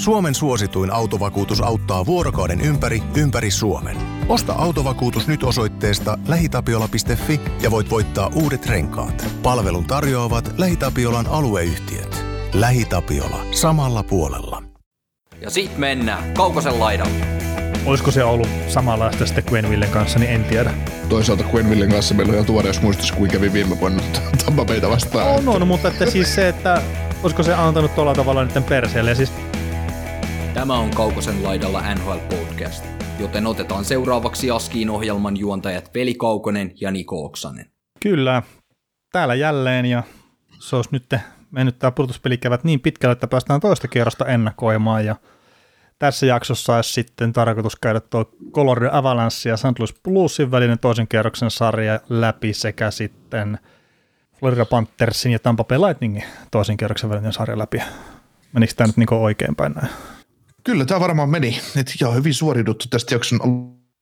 Suomen suosituin autovakuutus auttaa vuorokauden ympäri, ympäri Suomen. Osta autovakuutus nyt osoitteesta lähitapiola.fi ja voit voittaa uudet renkaat. Palvelun tarjoavat LähiTapiolan alueyhtiöt. LähiTapiola. Samalla puolella. Ja sit mennään Kaukosen laidalle. Olisiko se ollut samanlaista sitten Gwenvillen kanssa, niin en tiedä. Toisaalta Gwenvillen kanssa meillä on ihan tuore muistus, kuin kävi viime vuonna Tampa Bayta vastaan. On, on, mutta että siis se, että olisiko se antanut tuolla tavalla niiden perseelle. Ja siis Tämä on Kaukosen laidalla NHL Podcast, joten otetaan seuraavaksi Askiin ohjelman juontajat Veli Kaukonen ja Niko Oksanen. Kyllä, täällä jälleen ja se olisi nyt mennyt tämä pudotuspelikävät niin pitkälle, että päästään toista kierrosta ennakoimaan ja tässä jaksossa olisi sitten tarkoitus käydä tuo Colorado Avalanche ja St. Louis Bluesin välinen toisen kierroksen sarja läpi sekä sitten Florida Panthersin ja Tampa Bay Lightningin toisen kierroksen välinen sarja läpi. Menikö tämä nyt niin oikein päin näin? Kyllä, tämä varmaan meni. Et joo, hyvin suoriuduttu tästä jakson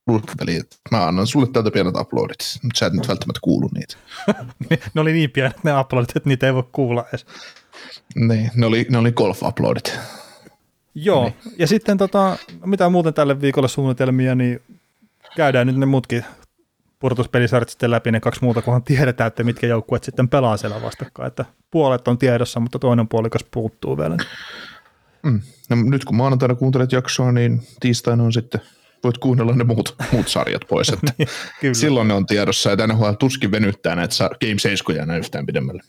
alusta, eli mä annan sulle täältä pienet uploadit, mutta sä et nyt välttämättä kuulu niitä. ne oli niin pienet ne uploadit, että niitä ei voi kuulla edes. Niin, ne oli, ne oli golf-uploadit. Joo, niin. ja sitten tota, mitä muuten tälle viikolle suunnitelmia, niin käydään nyt ne muutkin purtuspelisarjat sitten läpi, ne kaksi muuta, kunhan tiedetään, että mitkä joukkueet sitten pelaa siellä vastakkain, että puolet on tiedossa, mutta toinen puolikas puuttuu vielä. Mm. No, nyt kun maanantaina kuuntelet jaksoa, niin tiistaina on sitten, voit kuunnella ne muut, muut sarjat pois. Että niin, silloin ne on tiedossa, että NHL tuskin venyttää näitä Game 7 näin yhtään pidemmälle.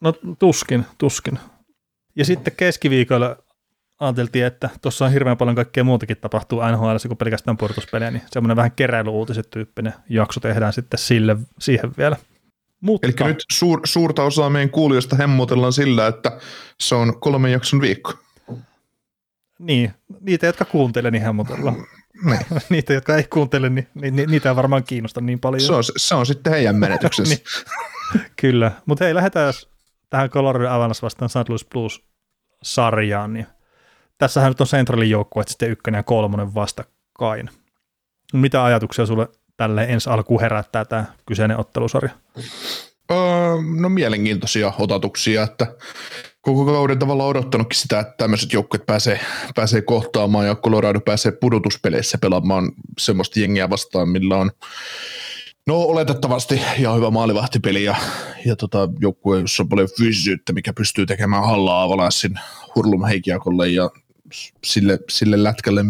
No tuskin, tuskin. Ja sitten keskiviikolla ajateltiin, että tuossa on hirveän paljon kaikkea muutakin tapahtuu NHL kuin pelkästään pudotuspelejä, niin semmoinen vähän keräilyuutiset tyyppinen jakso tehdään sitten sille, siihen vielä. Mutta. Eli nyt suur, suurta osaa meidän kuulijoista hemmotellaan sillä, että se on kolmen jakson viikko. Niin, niitä, jotka kuuntelee, niin hemmotellaan. Niin. niitä, jotka ei kuuntele, niin, niin niitä ei varmaan kiinnosta niin paljon. Se on, se on sitten heidän menetyksessä. niin. Kyllä, mutta hei, lähdetään tähän Colorado Avalanche vastaan St. Louis Blues-sarjaan, niin tässähän nyt on Centralin että sitten ykkönen ja kolmonen vastakkain. Mitä ajatuksia sulle tälle ensi alkuun herättää tämä kyseinen ottelusarja? Öö, no mielenkiintoisia otatuksia, että koko kauden tavallaan odottanutkin sitä, että tämmöiset joukkueet pääsee, pääsee kohtaamaan ja Colorado pääsee pudotuspeleissä pelaamaan semmoista jengiä vastaan, millä on No oletettavasti ihan hyvä maalivahtipeli ja, ja tota, joukkue, jossa on paljon fyysisyyttä, mikä pystyy tekemään hallaa Avalanssin Hurlum Heikiakolle ja sille, sille lätkälle,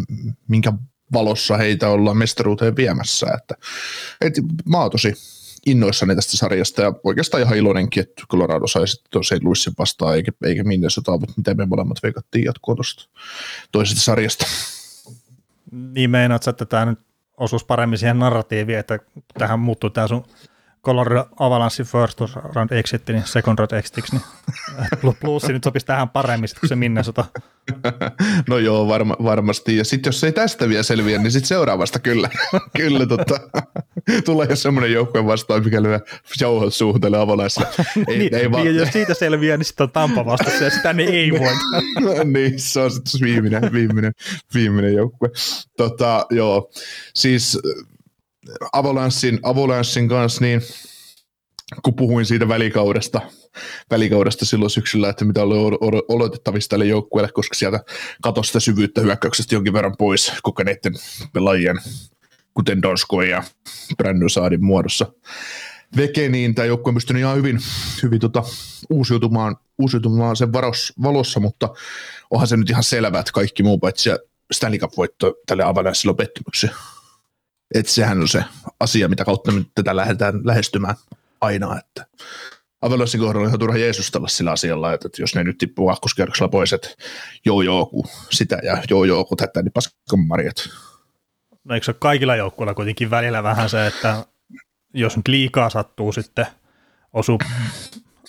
minkä valossa heitä ollaan mestaruuteen viemässä. Että, et, mä oon tosi innoissani tästä sarjasta ja oikeastaan ihan iloinenkin, että Colorado sai sitten St. Louisin vastaan eikä, eikä Minnesota, mutta miten me molemmat veikattiin jatkoa tuosta toisesta sarjasta. Niin meinaat, että tämä nyt osuisi paremmin siihen narratiiviin, että tähän muuttuu tämä sun Colorado Avalanche first round exit, niin second round exitiksi, niin plussi nyt sopisi tähän paremmin, kun se Minnesota. No joo, varma, varmasti. Ja sitten jos ei tästä vielä selviä, niin sitten seuraavasta kyllä. kyllä tota, tulee jo semmoinen joukkue vastaan, mikä lyö jauhot suuhun Avalanche. Ei, niin, ei vaan... jos siitä selviää, niin sitten on Tampa vastassa ja sitä niin ei voi. niin, se on sitten viimeinen, viimeinen, viimeinen joukkue. Tota, joo, siis Avalanssin, Avalanssin kanssa, niin kun puhuin siitä välikaudesta, välikaudesta silloin syksyllä, että mitä oli odotettavissa tälle joukkueelle, koska sieltä katosi sitä syvyyttä hyökkäyksestä jonkin verran pois kokeneiden pelaajien, kuten Donsko ja Brandon muodossa. Veke, niin tämä joukkue on pystynyt ihan hyvin, hyvin tota, uusiutumaan, uusiutumaan sen varos, valossa, mutta onhan se nyt ihan selvää, että kaikki muu paitsi Stanley Cup-voitto tälle Avalanssille on pettymyksiä. Että sehän on se asia, mitä kautta nyt tätä lähdetään lähestymään aina, että Avalansin kohdalla on ihan turha jeesustella sillä asialla, että, jos ne nyt tippuu akkuskierroksella pois, että joo joo, kun sitä ja joo joo, kun tätä, niin paskan marjat. No eikö se ole kaikilla joukkueilla kuitenkin välillä vähän se, että jos nyt liikaa sattuu sitten osu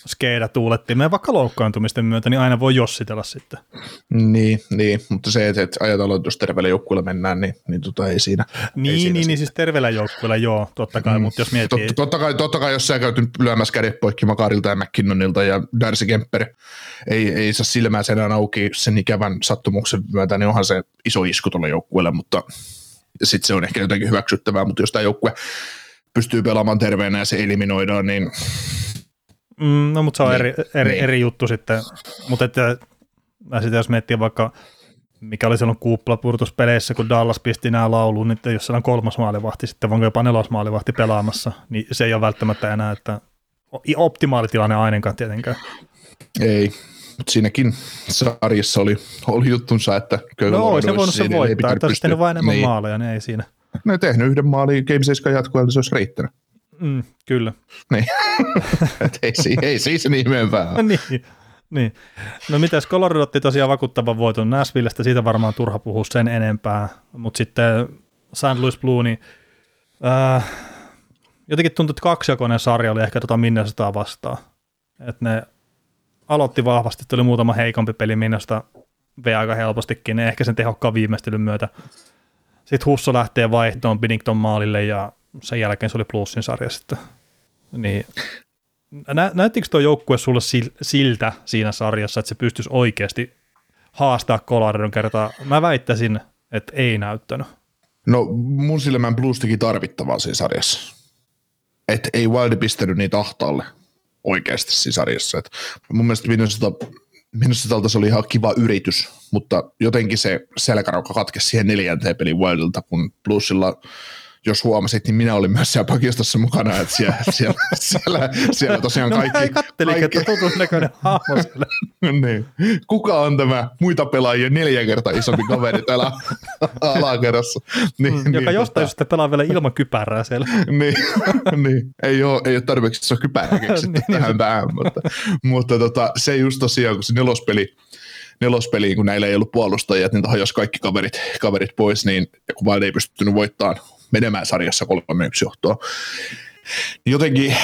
skeida tuulettimeen vaikka loukkaantumisten myötä, niin aina voi jossitella sitten. Niin, niin mutta se, että, että ajatellaan, että jos terveellä joukkueella mennään, niin, niin tota ei siinä. Niin, ei siinä niin, niin siis terveellä joukkueella joo, totta kai, mm. mutta jos miettii. Totta, totta, kai, totta kai, jos sä käyt lyömässä kädet poikki Makarilta ja McKinnonilta ja Darcy Kemper ei, ei saa silmää senään auki sen ikävän sattumuksen myötä, niin onhan se iso isku tuolle joukkueelle, mutta sitten se on ehkä jotenkin hyväksyttävää, mutta jos tämä joukkue pystyy pelaamaan terveenä ja se eliminoidaan, niin Mm, no, mutta se on niin, eri, eri, niin. eri juttu sitten. Mutta että, sitten jos miettii vaikka mikä oli silloin kuuppalapurtuspeleissä, kun Dallas pisti nämä lauluun, niin jos siellä on kolmas maalivahti, sitten onko jopa nelos maalivahti pelaamassa, niin se ei ole välttämättä enää, että optimaalitilanne ainakaan tietenkään. Ei, mutta siinäkin sarjassa oli, oli juttunsa, että kyllä No se voinut se voittaa, että olisi tehnyt vain enemmän niin. maaleja, niin ei siinä. No ei tehnyt yhden maalin Game 7 jatkuvalta, se olisi riittänyt. Mm, kyllä. Niin. ei, ei siis nimenomaan. niin. Niin. No mitäs, Colorado otti tosiaan vakuuttavan voiton Nashvillestä, siitä varmaan turha puhua sen enempää, mutta sitten St. Louis Blue, niin äh, jotenkin tuntui, että kaksijakoinen sarja oli ehkä tota Minnesotaa vastaan. Että ne aloitti vahvasti, tuli muutama heikompi peli Minnesota vei aika helpostikin, ne ehkä sen tehokkaan viimeistelyn myötä. Sitten Husso lähtee vaihtoon Binnington maalille ja sen jälkeen se oli plussin sarja sitten. Niin Nä, näyttikö tuo joukkue sulle siltä siinä sarjassa, että se pystyisi oikeasti haastaa Coloradon kertaa? Mä väittäisin, että ei näyttänyt. No mun silmään Blues teki tarvittavaa siinä sarjassa. Että ei Wilde pistänyt niitä ahtaalle oikeasti siinä sarjassa. Et mun mielestä Minnesota, Minnesotalta se oli ihan kiva yritys, mutta jotenkin se selkäraukka katkesi siihen neljänteen pelin Wildilta, kun Bluesilla – jos huomasit, niin minä olin myös siellä pakistossa mukana, että siellä, siellä, siellä, siellä tosiaan no, kaikki... No kattelin, kaikki... että tutun näköinen hahmo siellä. niin. Kuka on tämä muita pelaajia neljä kertaa isompi kaveri täällä alakerrassa? Niin, mm, niin, joka jostain tota... syystä pelaa vielä ilman kypärää siellä. niin, niin, ei ole, ei ole tarpeeksi se on kypärä keksitty niin, tähän niin. päähän, mutta, mutta tota, se just tosiaan, kun se nelospeli, nelospeliin, kun näillä ei ollut puolustajia, niin jos kaikki kaverit, kaverit pois, niin kun vaan ei pystynyt voittamaan menemään sarjassa 3-1 johtoa. Niin jotenkin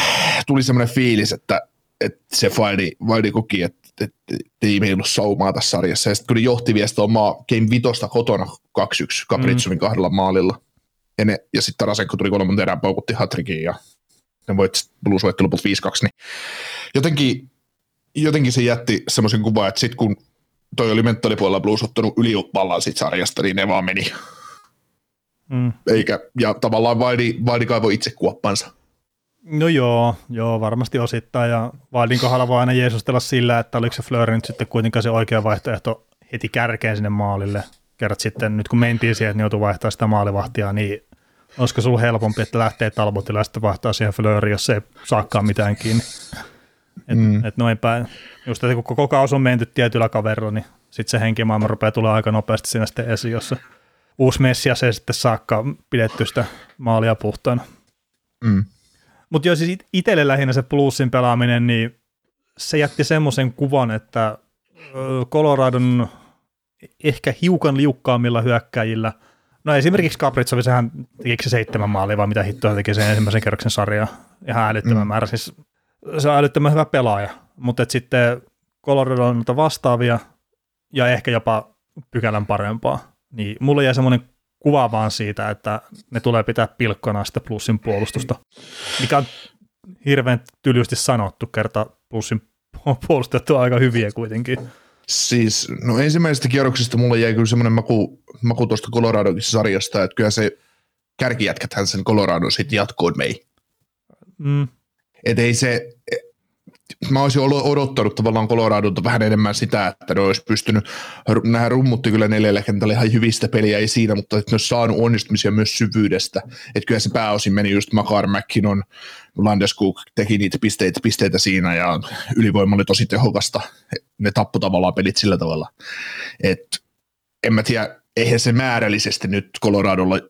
tuli semmoinen fiilis, että, että se Vaidi, Vaidi koki, että, että tiimi ei ollut saumaa tässä sarjassa. Ja sitten kun johti vielä omaa Game Vitosta kotona 2-1 Capricciomin mm. kahdella maalilla. Ja, ne, ja sitten Tarasenko tuli kolmannen erään, paukutti hatrikin ja ne voitti Blues voitti lopulta 5-2. Niin jotenkin, jotenkin se jätti semmoisen kuvan, että sitten kun toi oli mentaalipuolella Blues ottanut ylivallan siitä sarjasta, niin ne vaan meni Mm. Eikä, ja tavallaan Vaidi, Vaidi kaivoi itse kuoppansa. No joo, joo, varmasti osittain, ja Vaidin kohdalla voi aina jeesustella sillä, että oliko se Fleur nyt sitten kuitenkaan se oikea vaihtoehto heti kärkeen sinne maalille. Kerrat sitten, nyt kun mentiin siihen, että joutui vaihtaa sitä maalivahtia, niin olisiko sulla helpompi, että lähtee Talbotilla ja sitten vaihtaa siihen Fleurin, jos se ei saakaan mitään kiinni. Et, mm. et noin päin. Just, että kun koko kausi on menty tietyllä kaverilla, niin sitten se henkimaailma rupeaa tulee aika nopeasti siinä sitten esiin, jos se uusi Messias ei sitten saakka pidetty sitä maalia puhtaana. Mm. Mutta jos siis itselle lähinnä se plussin pelaaminen, niin se jätti semmoisen kuvan, että Coloradon ehkä hiukan liukkaammilla hyökkäjillä, no esimerkiksi Kapritsovi, sehän teki se seitsemän maalia, vai mitä hittoa teki sen ensimmäisen kerroksen sarja, ihan älyttömän mm. määrä, siis se on älyttömän hyvä pelaaja, mutta sitten Coloradon vastaavia ja ehkä jopa pykälän parempaa niin mulle jäi semmoinen kuva vaan siitä, että ne tulee pitää pilkkona sitä plussin puolustusta, mikä on hirveän tylysti sanottu, kerta plussin puolustajat on aika hyviä kuitenkin. Siis, no ensimmäisestä kierroksesta mulle jäi kyllä semmoinen maku, maku tuosta Coloradon sarjasta, että kyllä se kärkijätkäthän sen Coloradon sitten jatkoon mei. Mm. Et ei se, mä olisin odottanut tavallaan Coloradolta vähän enemmän sitä, että ne olisi pystynyt, nämä rummutti kyllä neljällä kentällä ihan hyvistä peliä ei siinä, mutta että ne olisi saanut onnistumisia myös syvyydestä, että kyllä se pääosin meni just Makar McKinnon, Landeskog teki niitä pisteitä, pisteitä siinä ja ylivoima oli tosi tehokasta, ne tappoi tavallaan pelit sillä tavalla, että en mä tiedä, eihän se määrällisesti nyt Coloradolla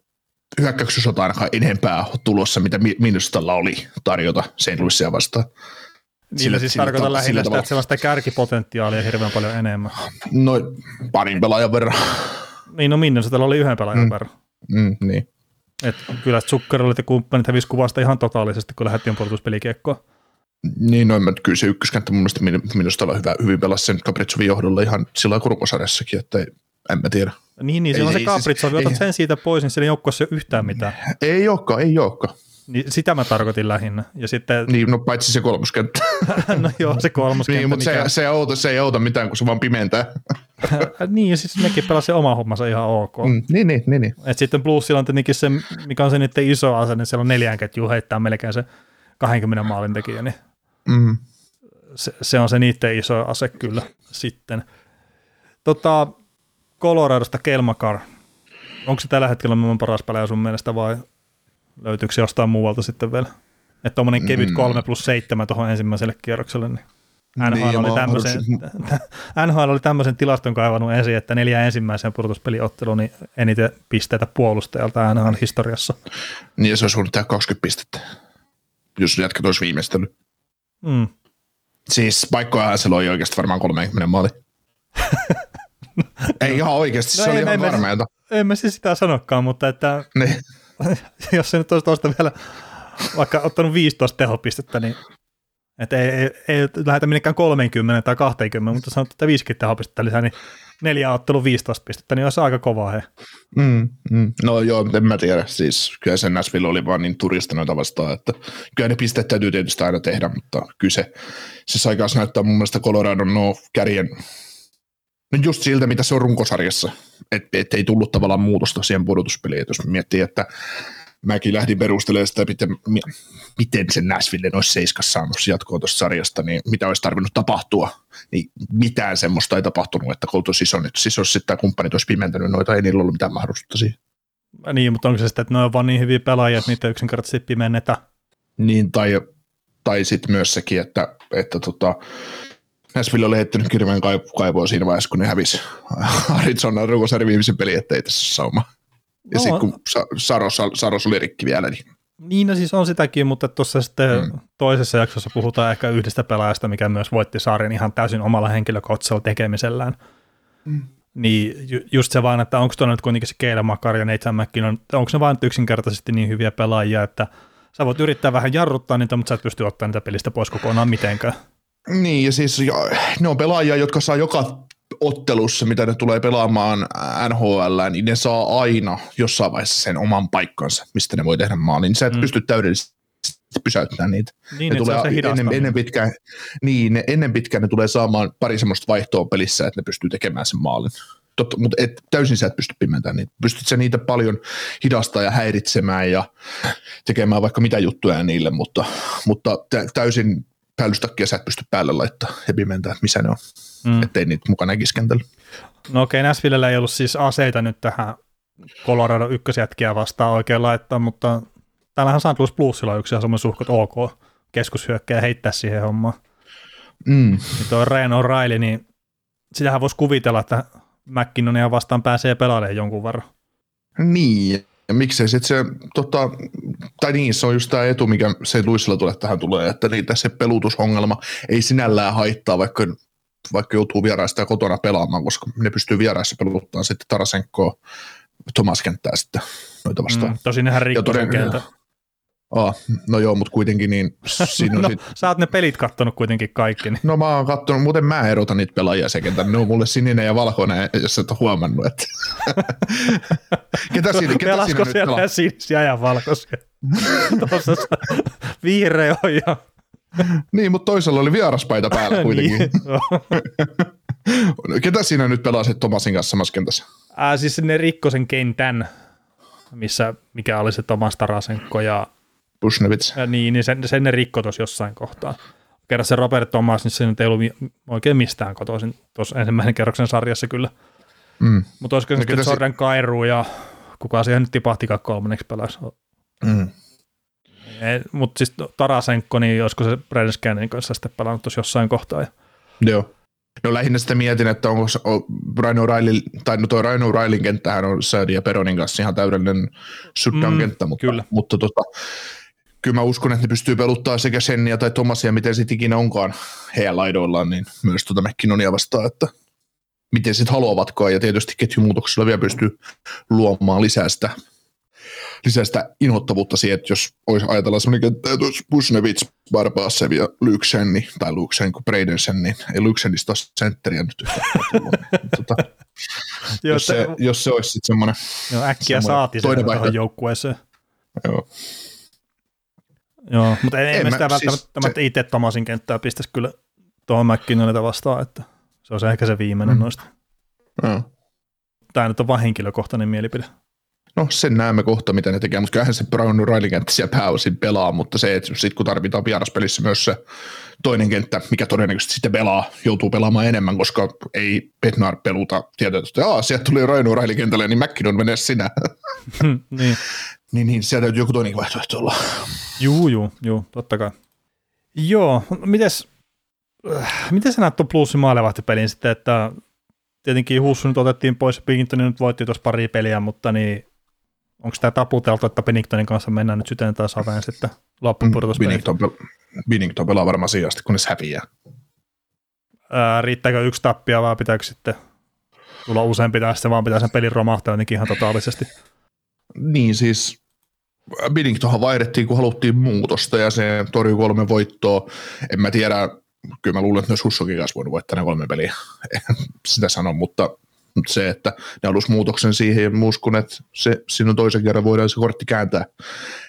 hyökkäyksessä ainakaan enempää tulossa, mitä Minustalla oli tarjota St. Louisia vastaan. Sillä, siis sillä tarkoitan lähinnä sitä, että sellaista kärkipotentiaalia hirveän paljon enemmän. No parin pelaajan verran. Niin, no minne se oli yhden pelaajan mm. verran. Mm, niin. Et kyllä Zuckerolit ja kumppanit hävisi kuvasta ihan totaalisesti, kun lähdettiin puolustuspelikekkoa. Niin, no, kyllä se ykköskenttä mun mielestä minusta oli hyvä, hyvin pelasi sen Capricovin johdolla ihan sillä kurkosarjassakin, että ei, en mä tiedä. Niin, niin se ei, on se Capricov, siis, otat sen siitä pois, niin siellä ei ole yhtään mitään. Ei olekaan, ei olekaan. Niin sitä mä tarkoitin lähinnä. Ja sitten... Niin, no paitsi se kolmoskenttä. no joo, se kolmoskenttä. niin, mutta mikä... se, se, auta, se ei auta mitään, kun se vaan pimentää. niin, ja siis nekin pelasi oma hommansa ihan ok. Mm, niin, niin, niin, niin. Et sitten Bluesilla on tietenkin se, mikä on se niiden iso ase, niin siellä on neljän ketju heittää melkein se 20 maalin tekijä, niin mm. se, se, on se niiden iso ase kyllä sitten. Tota, Coloradosta Kelmakar. Onko se tällä hetkellä maailman paras pelaaja sun mielestä vai löytyykö se jostain muualta sitten vielä? Että tuommoinen kevyt 3 mm. plus 7 tuohon ensimmäiselle kierrokselle, niin NHL, niin, oli tämmöisen, NHL oli tämmöisen tilaston kaivannut esiin, että neljä ensimmäisen pudotuspeliottelun niin eniten pisteitä puolustajalta NHL-historiassa. Niin ja se olisi tehdä 20 pistettä, jos jatkat olisi viimeistely. Mm. Siis paikkoja se loi oikeasti varmaan 30 maali. ei ihan oikeasti, no se ei, oli ihan varmeita. En mä siis sitä sanokaan, mutta että niin. jos se nyt olisi tuosta vielä vaikka ottanut 15 tehopistettä, niin että ei, ei, ei lähdetä minnekään 30 tai 20, mutta sanotaan, että 50 tehopistettä lisää, niin neljä ottelu 15 pistettä, niin olisi aika kovaa he. Mm, mm. No joo, en mä tiedä. Siis kyllä se Nashville oli vaan niin turista noita vastaan, että kyllä ne pisteet täytyy tietysti aina tehdä, mutta kyllä se, sai kanssa näyttää mun mielestä Coloradon no, kärjen No just siltä, mitä se on runkosarjassa, että et ei tullut tavallaan muutosta siihen pudotuspeliin, jos miettii, että mäkin lähdin perustelemaan sitä, miten, miten sen Nashville olisi seiskas saanut jatkoa tuosta sarjasta, niin mitä olisi tarvinnut tapahtua, niin mitään semmoista ei tapahtunut, että kun oltu sison, siis jos sitten kumppanit olisi pimentänyt noita, ei niillä ollut mitään mahdollisuutta siihen. Niin, mutta onko se sitten, että ne on vaan niin hyviä pelaajia, että niitä yksinkertaisesti pimennetä? Niin, tai, tai sitten myös sekin, että, että tota, Nashville oli heittänyt kirveen kaivoa siinä vaiheessa, kun ne hävisi Arizona runkosarjan viimeisen peli, ettei tässä sauma. Ja no, sitten kun Saros, Saros oli rikki vielä, niin niin, no siis on sitäkin, mutta tuossa sitten mm. toisessa jaksossa puhutaan ehkä yhdestä pelaajasta, mikä myös voitti sarjan ihan täysin omalla henkilökohtaisella tekemisellään. Mm. Niin ju- just se vaan, että onko tuonne nyt kuitenkin se Keila Makar ja Nathan McKinnon, onko ne vain yksinkertaisesti niin hyviä pelaajia, että sä voit yrittää vähän jarruttaa niitä, mutta sä et pysty ottaa niitä pelistä pois kokonaan mitenkään. Niin, ja siis ne on pelaajia, jotka saa joka ottelussa, mitä ne tulee pelaamaan NHL, niin ne saa aina jossain vaiheessa sen oman paikkansa, mistä ne voi tehdä maalin. Sä et mm. pysty täydellisesti pysäyttämään niitä. Niin, ne tulee ennen, ennen, pitkään, niin, ne, ennen pitkään ne tulee saamaan pari semmoista vaihtoa pelissä, että ne pystyy tekemään sen maalin. Totta, mutta et, täysin sä et pysty pimentämään niitä. Pystyt sä niitä paljon hidastaa ja häiritsemään ja tekemään vaikka mitä juttuja niille, mutta, mutta täysin päällystakkia sä et pysty päälle laittaa ja pimentää, että missä ne on, mm. ettei niitä mukana näkisi kentällä. No okei, okay, Näsvillellä ei ollut siis aseita nyt tähän Colorado ykkösjätkiä vastaan oikein laittaa, mutta täällähän St. Louis Bluesilla on yksi semmoinen suhkot ok keskushyökkäjä heittää siihen hommaan. Mm. Niin tuo Reno Riley, niin sitähän voisi kuvitella, että McKinnonia vastaan pääsee pelaamaan jonkun verran. Niin, ja miksei sitten se, tota, tai niin, se on just tämä etu, mikä se Luisilla tulee tähän tulee, että niitä se pelutusongelma ei sinällään haittaa, vaikka, vaikka joutuu vieraista ja kotona pelaamaan, koska ne pystyy vieraissa peluttamaan sitten Tarasenkoa, Tomas kenttää sitten noita vastaan. Mm, tosin nehän rikkoi. Ah, no joo, mutta kuitenkin niin siinä no, sit... sä oot ne pelit kattonut kuitenkin kaikki. Niin. No mä oon kattonut, muuten mä erotan niitä pelaajia sekin, ne on mulle sininen ja valkoinen, jos et ole huomannut. Että... ketä siinä, ketä Pelasko siinä siellä nyt sinisiä ja valkoisia? Tuossa vihreä on ja... niin, mutta toisella oli vieraspaita päällä kuitenkin. niin, ketä siinä nyt pelasit Tomasin kanssa samassa kentässä? Äh, siis ne rikkosen kentän, missä, mikä oli se Tomas Tarasenko ja Bushnevits. Ja niin, niin sen, sen ne rikko tuossa jossain kohtaa. Kerran se Robert Thomas, niin se nyt ei ollut oikein mistään kotoisin tuossa ensimmäisen kerroksen sarjassa kyllä. Mm. Mutta olisiko no, se sitten Jordan Kairu ja kuka siihen nyt tipahtikaan kolmanneksi pelas. Mm. Mutta siis Tarasenko, niin olisiko se Brandon kanssa sitten pelannut tuossa jossain kohtaa. Ja... Joo. No lähinnä sitä mietin, että onko Ryan O'Reilly, tai no tuo Ryan O'Reillyn kenttähän on Sadi ja Peronin kanssa ihan täydellinen shutdown mm, mutta, kyllä. mutta tota, kyllä mä uskon, että ne pystyy peluttaa sekä Sennia tai Tomasia, miten sitten ikinä onkaan heidän laidoillaan, niin myös tuota McKinnonia vastaan, että miten sitten haluavatkaan, ja tietysti ketjumuutoksella vielä pystyy luomaan lisää sitä, lisää sitä inhottavuutta siihen, että jos olisi ajatella sellainen kenttä, että olisi Busnevits, Barbassev ja Lyksen, niin, tai Lyksen kuin Bradensen, niin ei Lyksenistä ole sentteriä nyt niin tota, jos, se, jos se olisi sitten semmoinen... Joo, äkkiä saatiin sen joukkueeseen. Joo. Joo, mutta en, en, en mä sitä siis välttämättä se... itse Tomasin kenttää pistäisi kyllä tuohon McKinnonilta vastaan, että se on se ehkä se viimeinen mm. noista. No. Tämä nyt on vain henkilökohtainen mielipide. No sen näemme kohta, mitä ne tekee, mutta kyllähän se Brown O'Reilly-kenttä siellä pääosin pelaa, mutta se, että sitten kun tarvitaan vieraspelissä myös se toinen kenttä, mikä todennäköisesti sitten pelaa, joutuu pelaamaan enemmän, koska ei Petnar peluta tietää, että sieltä tuli Ryan O'Reilly kentälle, niin McKinnon menee sinä. niin. Niin, niin, sieltä täytyy joku toinenkin vaihtoehto olla. Juu, juu, juu, totta kai. Joo, mites, äh, miten sä näet tuon plussin maalevahtipelin sitten, että tietenkin Hussu nyt otettiin pois, Pinkington nyt voitti tuossa pari peliä, mutta niin onko tämä taputeltu, että Penningtonin kanssa mennään nyt syteen taas aveen sitten loppupurtuspelissä? Mm, Binnington, pelaa varmaan sijasti, kunnes häviää. Ää, riittääkö yksi tappia vai pitääkö sitten tulla useampi tai sitten vaan pitää sen pelin romahtaa jotenkin ihan totaalisesti? Niin siis Binningtonhan vaihdettiin, kun haluttiin muutosta ja se torjui kolme voittoa. En mä tiedä, kyllä mä luulen, että myös Hussokin kanssa voinut voittaa ne kolme peliä. Sitä sanon, mutta se, että ne halusi muutoksen siihen ja uskon, että se, siinä toisen kerran voidaan se kortti kääntää,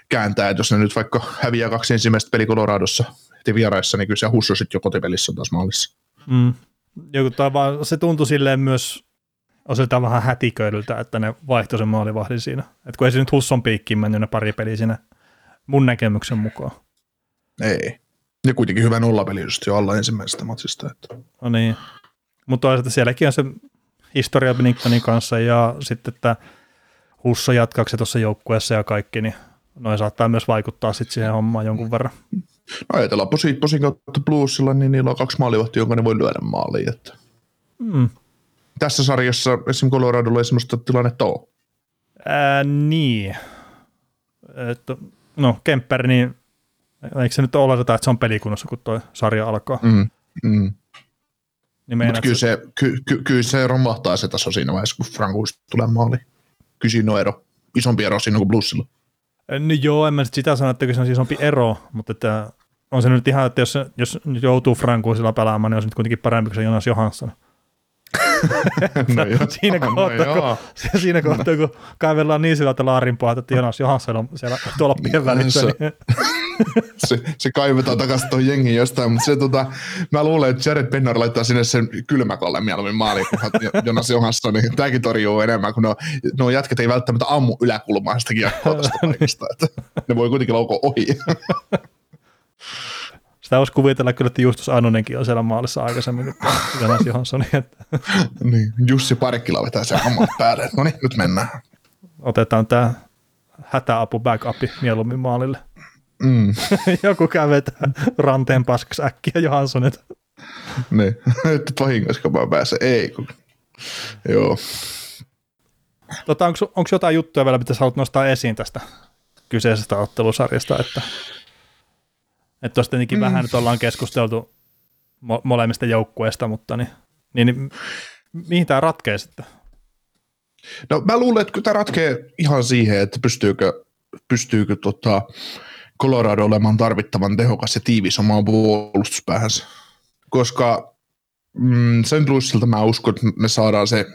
kääntää. että jos ne nyt vaikka häviää kaksi ensimmäistä peli Coloradossa vieraissa, niin kyllä se Husso sitten jo kotipelissä on taas maalissa. Mm. Joku vaan, se tuntui silleen myös osiltaan vähän hätiköidyltä, että ne vaihtoi sen maalivahdin siinä. Et kun ei se nyt Husson piikkiin mennyt ne pari peliä siinä mun näkemyksen mukaan. Ei. Ja kuitenkin hyvä nollapeli just jo alla ensimmäisestä matsista. Että. No niin. Mutta toisaalta sielläkin on se historia Benningtonin kanssa ja sitten, että Husso jatkaako se tuossa joukkueessa ja kaikki, niin noin saattaa myös vaikuttaa sitten siihen hommaan jonkun verran. No ajatellaan posin, posin kautta Bluesilla, niin niillä on kaksi maalivahtia, jonka ne voi lyödä maaliin. Että. Mm. Tässä sarjassa esimerkiksi Coloradolla ei sellaista tilannetta ole. Ää, niin. Että, no Kemper, niin eikö se nyt oleteta, että se on pelikunnossa, kun tuo sarja alkaa? Mm. Mm. Niin Mutta kyllä se, ky, ky, kyllä se romahtaa se taso siinä vaiheessa, kun Frankuista tulee maali. Kyllä siinä on ero. Isompi ero siinä kuin Bluesilla. No joo, en mä sitä sano, että se on isompi ero, mutta että on se nyt ihan, että jos, jos joutuu Frankuisilla pelaamaan, niin on se nyt kuitenkin parempi kuin se Jonas Johansson. no joo, siinä kohtaa, no kun, siinä kohtaa, kun kaivellaan niin syvältä laarimpaa, että Jonas Johansson on siellä tuolla pien välissä. Se, niin. se, se, kaivetaan takaisin tuon jengiin jostain, mutta se, tota, mä luulen, että Jared Penner laittaa sinne sen kylmäkalle mieluummin maaliin, kun Jonas Johansson, niin tämäkin torjuu enemmän, kun nuo jätket ei välttämättä ammu yläkulmaa sitä kiekkoa tästä paikasta, että ne voi kuitenkin laukoa ohi. Sitä voisi kuvitella kyllä, että Justus Annonenkin on siellä maalissa aikaisemmin kuin Jonas Johansson. Että. niin, Jussi Parikkila vetää sen hamman päälle. No niin, nyt mennään. Otetaan tämä hätäapu backupi mieluummin maalille. Mm. Joku käy vetää ranteen paskaksi äkkiä Johansson. Että. niin, että vahingossa mä pääse. Ei, kun... joo. Tota, onko, jotain juttuja vielä, mitä sä haluat nostaa esiin tästä kyseisestä ottelusarjasta, että että tuossa tietenkin mm. vähän nyt ollaan keskusteltu mo- molemmista joukkueista, mutta niin, niin, niin mihin tämä ratkee sitten? No mä luulen, että tämä ratkee ihan siihen, että pystyykö, pystyykö tota Colorado olemaan tarvittavan tehokas ja tiivis omaan puolustuspäähänsä. Koska mm, St. Louisilta mä uskon, että me saadaan se,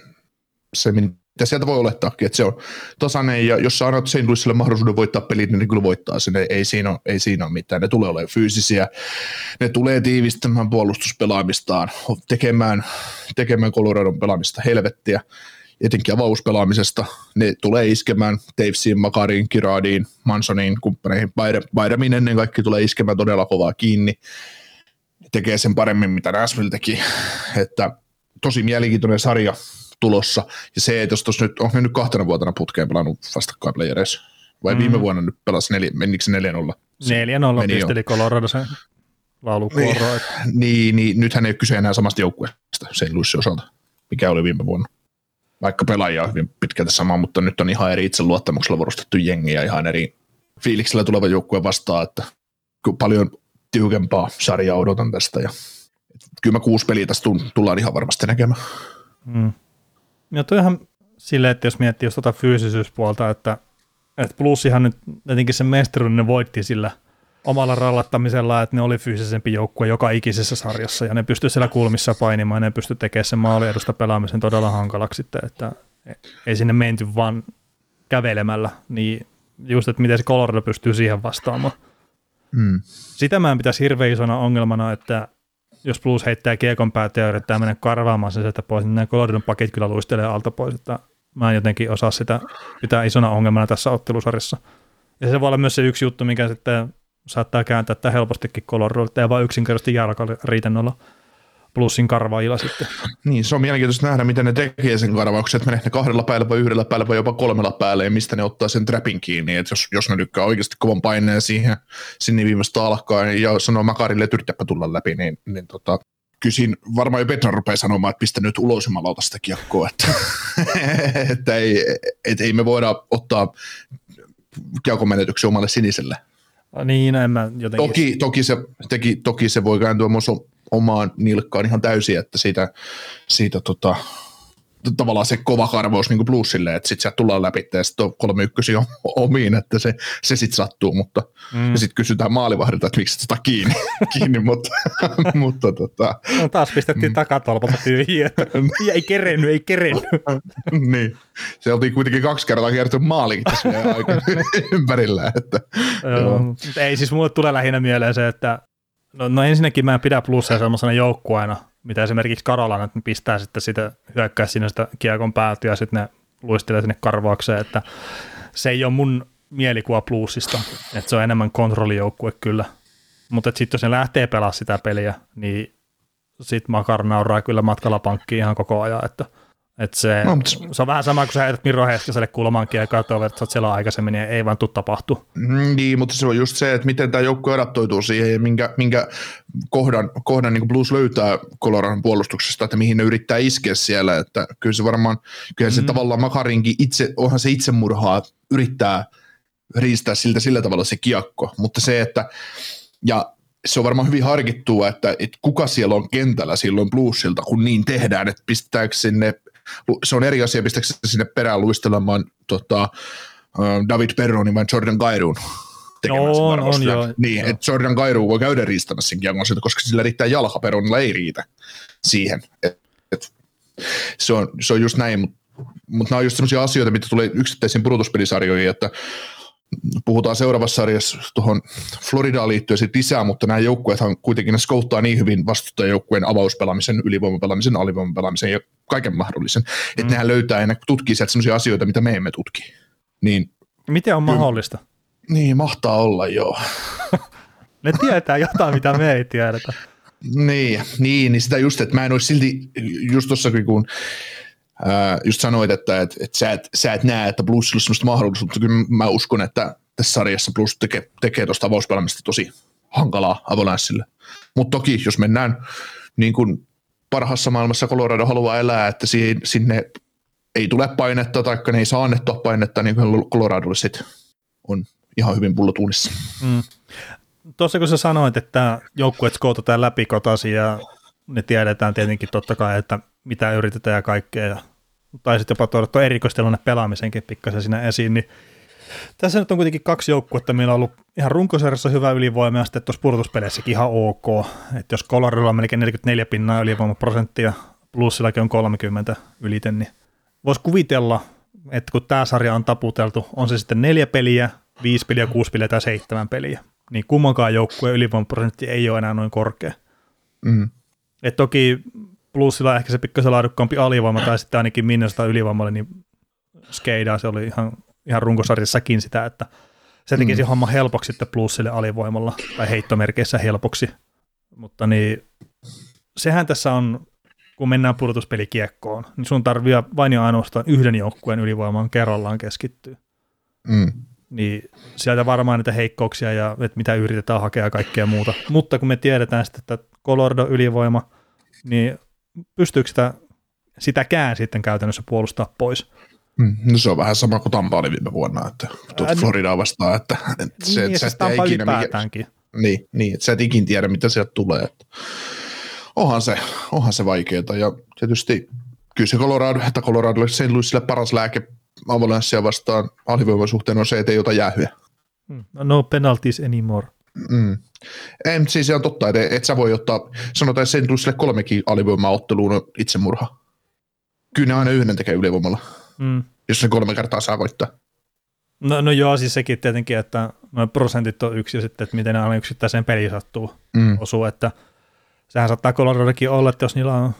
se ja sieltä voi olettaakin, että se on tasainen, ja jos sä annat St. Louisille mahdollisuuden voittaa pelit, niin ne kyllä voittaa sen, ei, ei, siinä ole, ei siinä ole mitään, ne tulee olemaan fyysisiä, ne tulee tiivistämään puolustuspelaamistaan, tekemään, tekemään Coloradon pelaamista helvettiä, etenkin avauspelaamisesta, ne tulee iskemään Tavesiin, Makariin, Kiradiin, Mansoniin, kumppaneihin, Baidamin ennen kaikki tulee iskemään todella kovaa kiinni, tekee sen paremmin, mitä Nashville teki, että tosi mielenkiintoinen sarja, tulossa. Ja se, että jos tuossa nyt, on nyt kahtena vuotena putkeen pelannut vastakkain playereissa, vai mm. viime vuonna nyt pelasi, neljä, menikö se 4-0? 4-0 pisteli Colorado sen laulukuoroon. Niin, niin, niin, nythän ei ole kyse enää samasta joukkueesta sen Louisin osalta, mikä oli viime vuonna. Vaikka pelaajia on hyvin pitkälti sama, mutta nyt on ihan eri itseluottamuksella varustettu jengi ja ihan eri fiiliksellä tuleva joukkue vastaan, että paljon tiukempaa sarjaa odotan tästä ja kyllä mä kuusi peliä tästä tullaan ihan varmasti näkemään. Mm. Ja toihan silleen, että jos miettii jos tuota fyysisyyspuolta, että, että plussihan nyt jotenkin sen mestaruuden ne voitti sillä omalla rallattamisella, että ne oli fyysisempi joukkue joka ikisessä sarjassa ja ne pystyi siellä kulmissa painimaan ja ne pystyi tekemään sen maaliedusta pelaamisen todella hankalaksi sitten, että ei sinne menty vaan kävelemällä, niin just, että miten se Colorado pystyy siihen vastaamaan. Hmm. Sitä mä en pitäisi hirveän isona ongelmana, että jos Blues heittää kiekon päätä ja yrittää mennä karvaamaan sen sieltä pois, niin nämä Coloradon pakit kyllä luistelee alta pois. Että mä en jotenkin osaa sitä pitää isona ongelmana tässä ottelusarjassa. Ja se voi olla myös se yksi juttu, mikä sitten saattaa kääntää että helpostikin Colorado, ei vaan yksinkertaisesti jalka riitä noilla plussin karvailla sitten. Niin, se on mielenkiintoista nähdä, miten ne tekee sen karvauksen, että menee ne kahdella päällä vai yhdellä päällä vai jopa kolmella päällä ja mistä ne ottaa sen trapin kiinni. Että jos, jos ne lykkää oikeasti kovan paineen siihen sinne viimeistä alkaen ja sanoo Makarille, että yritäpä tulla läpi, niin, niin tota, kysin varmaan jo Petra rupeaa sanomaan, että pistä nyt ulos jumalauta sitä kiekkoa, että, että ei, et ei me voida ottaa kiekon menetyksiä omalle siniselle. Niin, en mä jotenkin... Toki, toki, se, teki, toki se voi kääntyä myös omaan nilkkaan ihan täysin, että siitä, siitä tota, tavallaan se kova karvaus niin plussille, että sitten sieltä tullaan läpi ja sitten on kolme ykkösiä omiin, että se, se sitten sattuu, mutta mm. sitten kysytään maalivahdilta, että miksi sitä kiinni, kiinni mutta, mutta tota, no, taas pistettiin mm. takatolpalta tyhjiä, ei kerennyt, ei kerennyt. niin, se oltiin kuitenkin kaksi kertaa kertonut maalikin tässä ympärillä. Että, joo. Ei siis mulle tulee lähinnä mieleen se, että No, no ensinnäkin mä en pidä plussia semmoisena joukkueena, mitä esimerkiksi Karolana, että pistää sitten sitä hyökkää sinne sitä kiekon päältä ja sitten ne luistelee sinne karvaukseen, että se ei ole mun mielikuva plussista, että se on enemmän kontrollijoukkue kyllä. Mutta sitten jos ne lähtee pelaamaan sitä peliä, niin sitten Makar nauraa kyllä matkalla pankkiin ihan koko ajan, että – et se, no, mutta... se on vähän sama kuin sä heität Miro Heiskaselle kulmankin ja katsoo, että sä oot siellä aikaisemmin, niin ei vaan tuu tapahtu. Mm, niin, mutta se on just se, että miten tämä joukko adaptoituu siihen ja minkä, minkä kohdan, kohdan niin Blues löytää Coloradon puolustuksesta, että mihin ne yrittää iskeä siellä. Että kyllä se varmaan, kyllä se mm. tavallaan Makarinkin itse, onhan se itsemurhaa yrittää riistää siltä sillä tavalla se kiekko, mutta se, että ja se on varmaan hyvin harkittua, että, että kuka siellä on kentällä silloin bluesilta, kun niin tehdään, että pistetäänkö sinne se on eri asia, pistäkö sinne perään luistelemaan tota, David Perronin vai Jordan Kairuun tekemässä on, on, joo. Niin, joo. että Jordan Kairu voi käydä riistämässä sen kiekon sieltä, koska sillä riittää jalka, Perronilla ei riitä siihen. Et, et, se, on, se on just näin, mutta mut nämä on just sellaisia asioita, mitä tulee yksittäisiin pudotuspelisarjoihin, että puhutaan seuraavassa sarjassa tuohon Floridaan liittyen sitten lisää, mutta nämä joukkueethan kuitenkin ne skouttaa niin hyvin vastustajajoukkueen avauspelaamisen, ylivoimapelaamisen, alivoimapelaamisen ja kaiken mahdollisen, mm. että nehän löytää ja ne tutkii sieltä sellaisia asioita, mitä me emme tutki. Niin, Miten on mahdollista? Niin, mahtaa olla, joo. ne tietää jotain, mitä me ei tiedetä. Niin, niin, niin sitä just, että mä en olisi silti, just tuossa kun Just sanoit, että et, et sä, et, sä et näe, että Bluesilla on sellaista mahdollisuutta, kyllä mä uskon, että tässä sarjassa Blues tekee, tekee tuosta avauspelaamista tosi hankalaa Avalanssille. Mutta toki, jos mennään niin kuin parhaassa maailmassa Colorado haluaa elää, että sinne ei tule painetta tai ne ei saa annettua painetta, niin Coloradolle sitten on ihan hyvin pullotuunissa. Mm. Tuossa kun sä sanoit, että joukkueet skootataan läpi kotasi ja ne tiedetään tietenkin totta kai, että mitä yritetään ja kaikkea, ja tai sitten jopa tuoda tuo erikoistelunne pelaamisenkin pikkasen siinä esiin, niin tässä nyt on kuitenkin kaksi joukkuetta, millä on ollut ihan runkosarjassa hyvä ylivoima ja sitten tuossa purtuspeleissäkin ihan ok. Että jos Coloradolla on melkein 44 pinnaa ylivoimaprosenttia, plussillakin on 30 yliten, niin voisi kuvitella, että kun tämä sarja on taputeltu, on se sitten neljä peliä, viisi peliä, kuusi peliä tai seitsemän peliä, niin kummankaan joukkueen ylivoimaprosentti ei ole enää noin korkea. Mm. Et toki plussilla ehkä se pikkasen laadukkaampi alivoima, tai sitten ainakin Minnesota ylivoimalle, niin skeidaa se oli ihan, ihan runkosarjassakin sitä, että se tekisi mm. homma helpoksi sitten plussille alivoimalla, tai heittomerkeissä helpoksi. Mutta niin, sehän tässä on, kun mennään pudotuspelikiekkoon, niin sun tarvii vain ja ainoastaan yhden joukkueen ylivoimaan kerrallaan keskittyä. Mm. Niin sieltä varmaan niitä heikkouksia ja että mitä yritetään hakea ja kaikkea muuta. Mutta kun me tiedetään sitten, että Colorado ylivoima, niin pystyykö sitä, sitäkään sitten käytännössä puolustaa pois? Mm, no se on vähän sama kuin Tampa oli viime vuonna, että tuot Floridaa vastaan, että, että se, niin, että sä et ikinä, mikä, niin, niin, että sä et ikin tiedä, mitä sieltä tulee. Että onhan se, onhan se vaikeaa ja tietysti kyllä se Colorado, että Colorado St. Louisille paras lääke Avalanssia vastaan alivoiman suhteen on se, että ei ota jäähyä. Hmm. No penalties anymore. Mm. Mutta siis se on totta, että et sä voi ottaa, sanotaan, että sen tuli sille kolmekin alivoima-otteluun itsemurha. Kyllä ne aina yhden tekee ylivoimalla, mm. jos se kolme kertaa saa voittaa. No, no joo, siis sekin tietenkin, että noin prosentit on yksi ja sitten, että miten ne aina yksittäiseen peliin sattuu mm. osuu, että sehän saattaa Coloradokin olla, että jos niillä on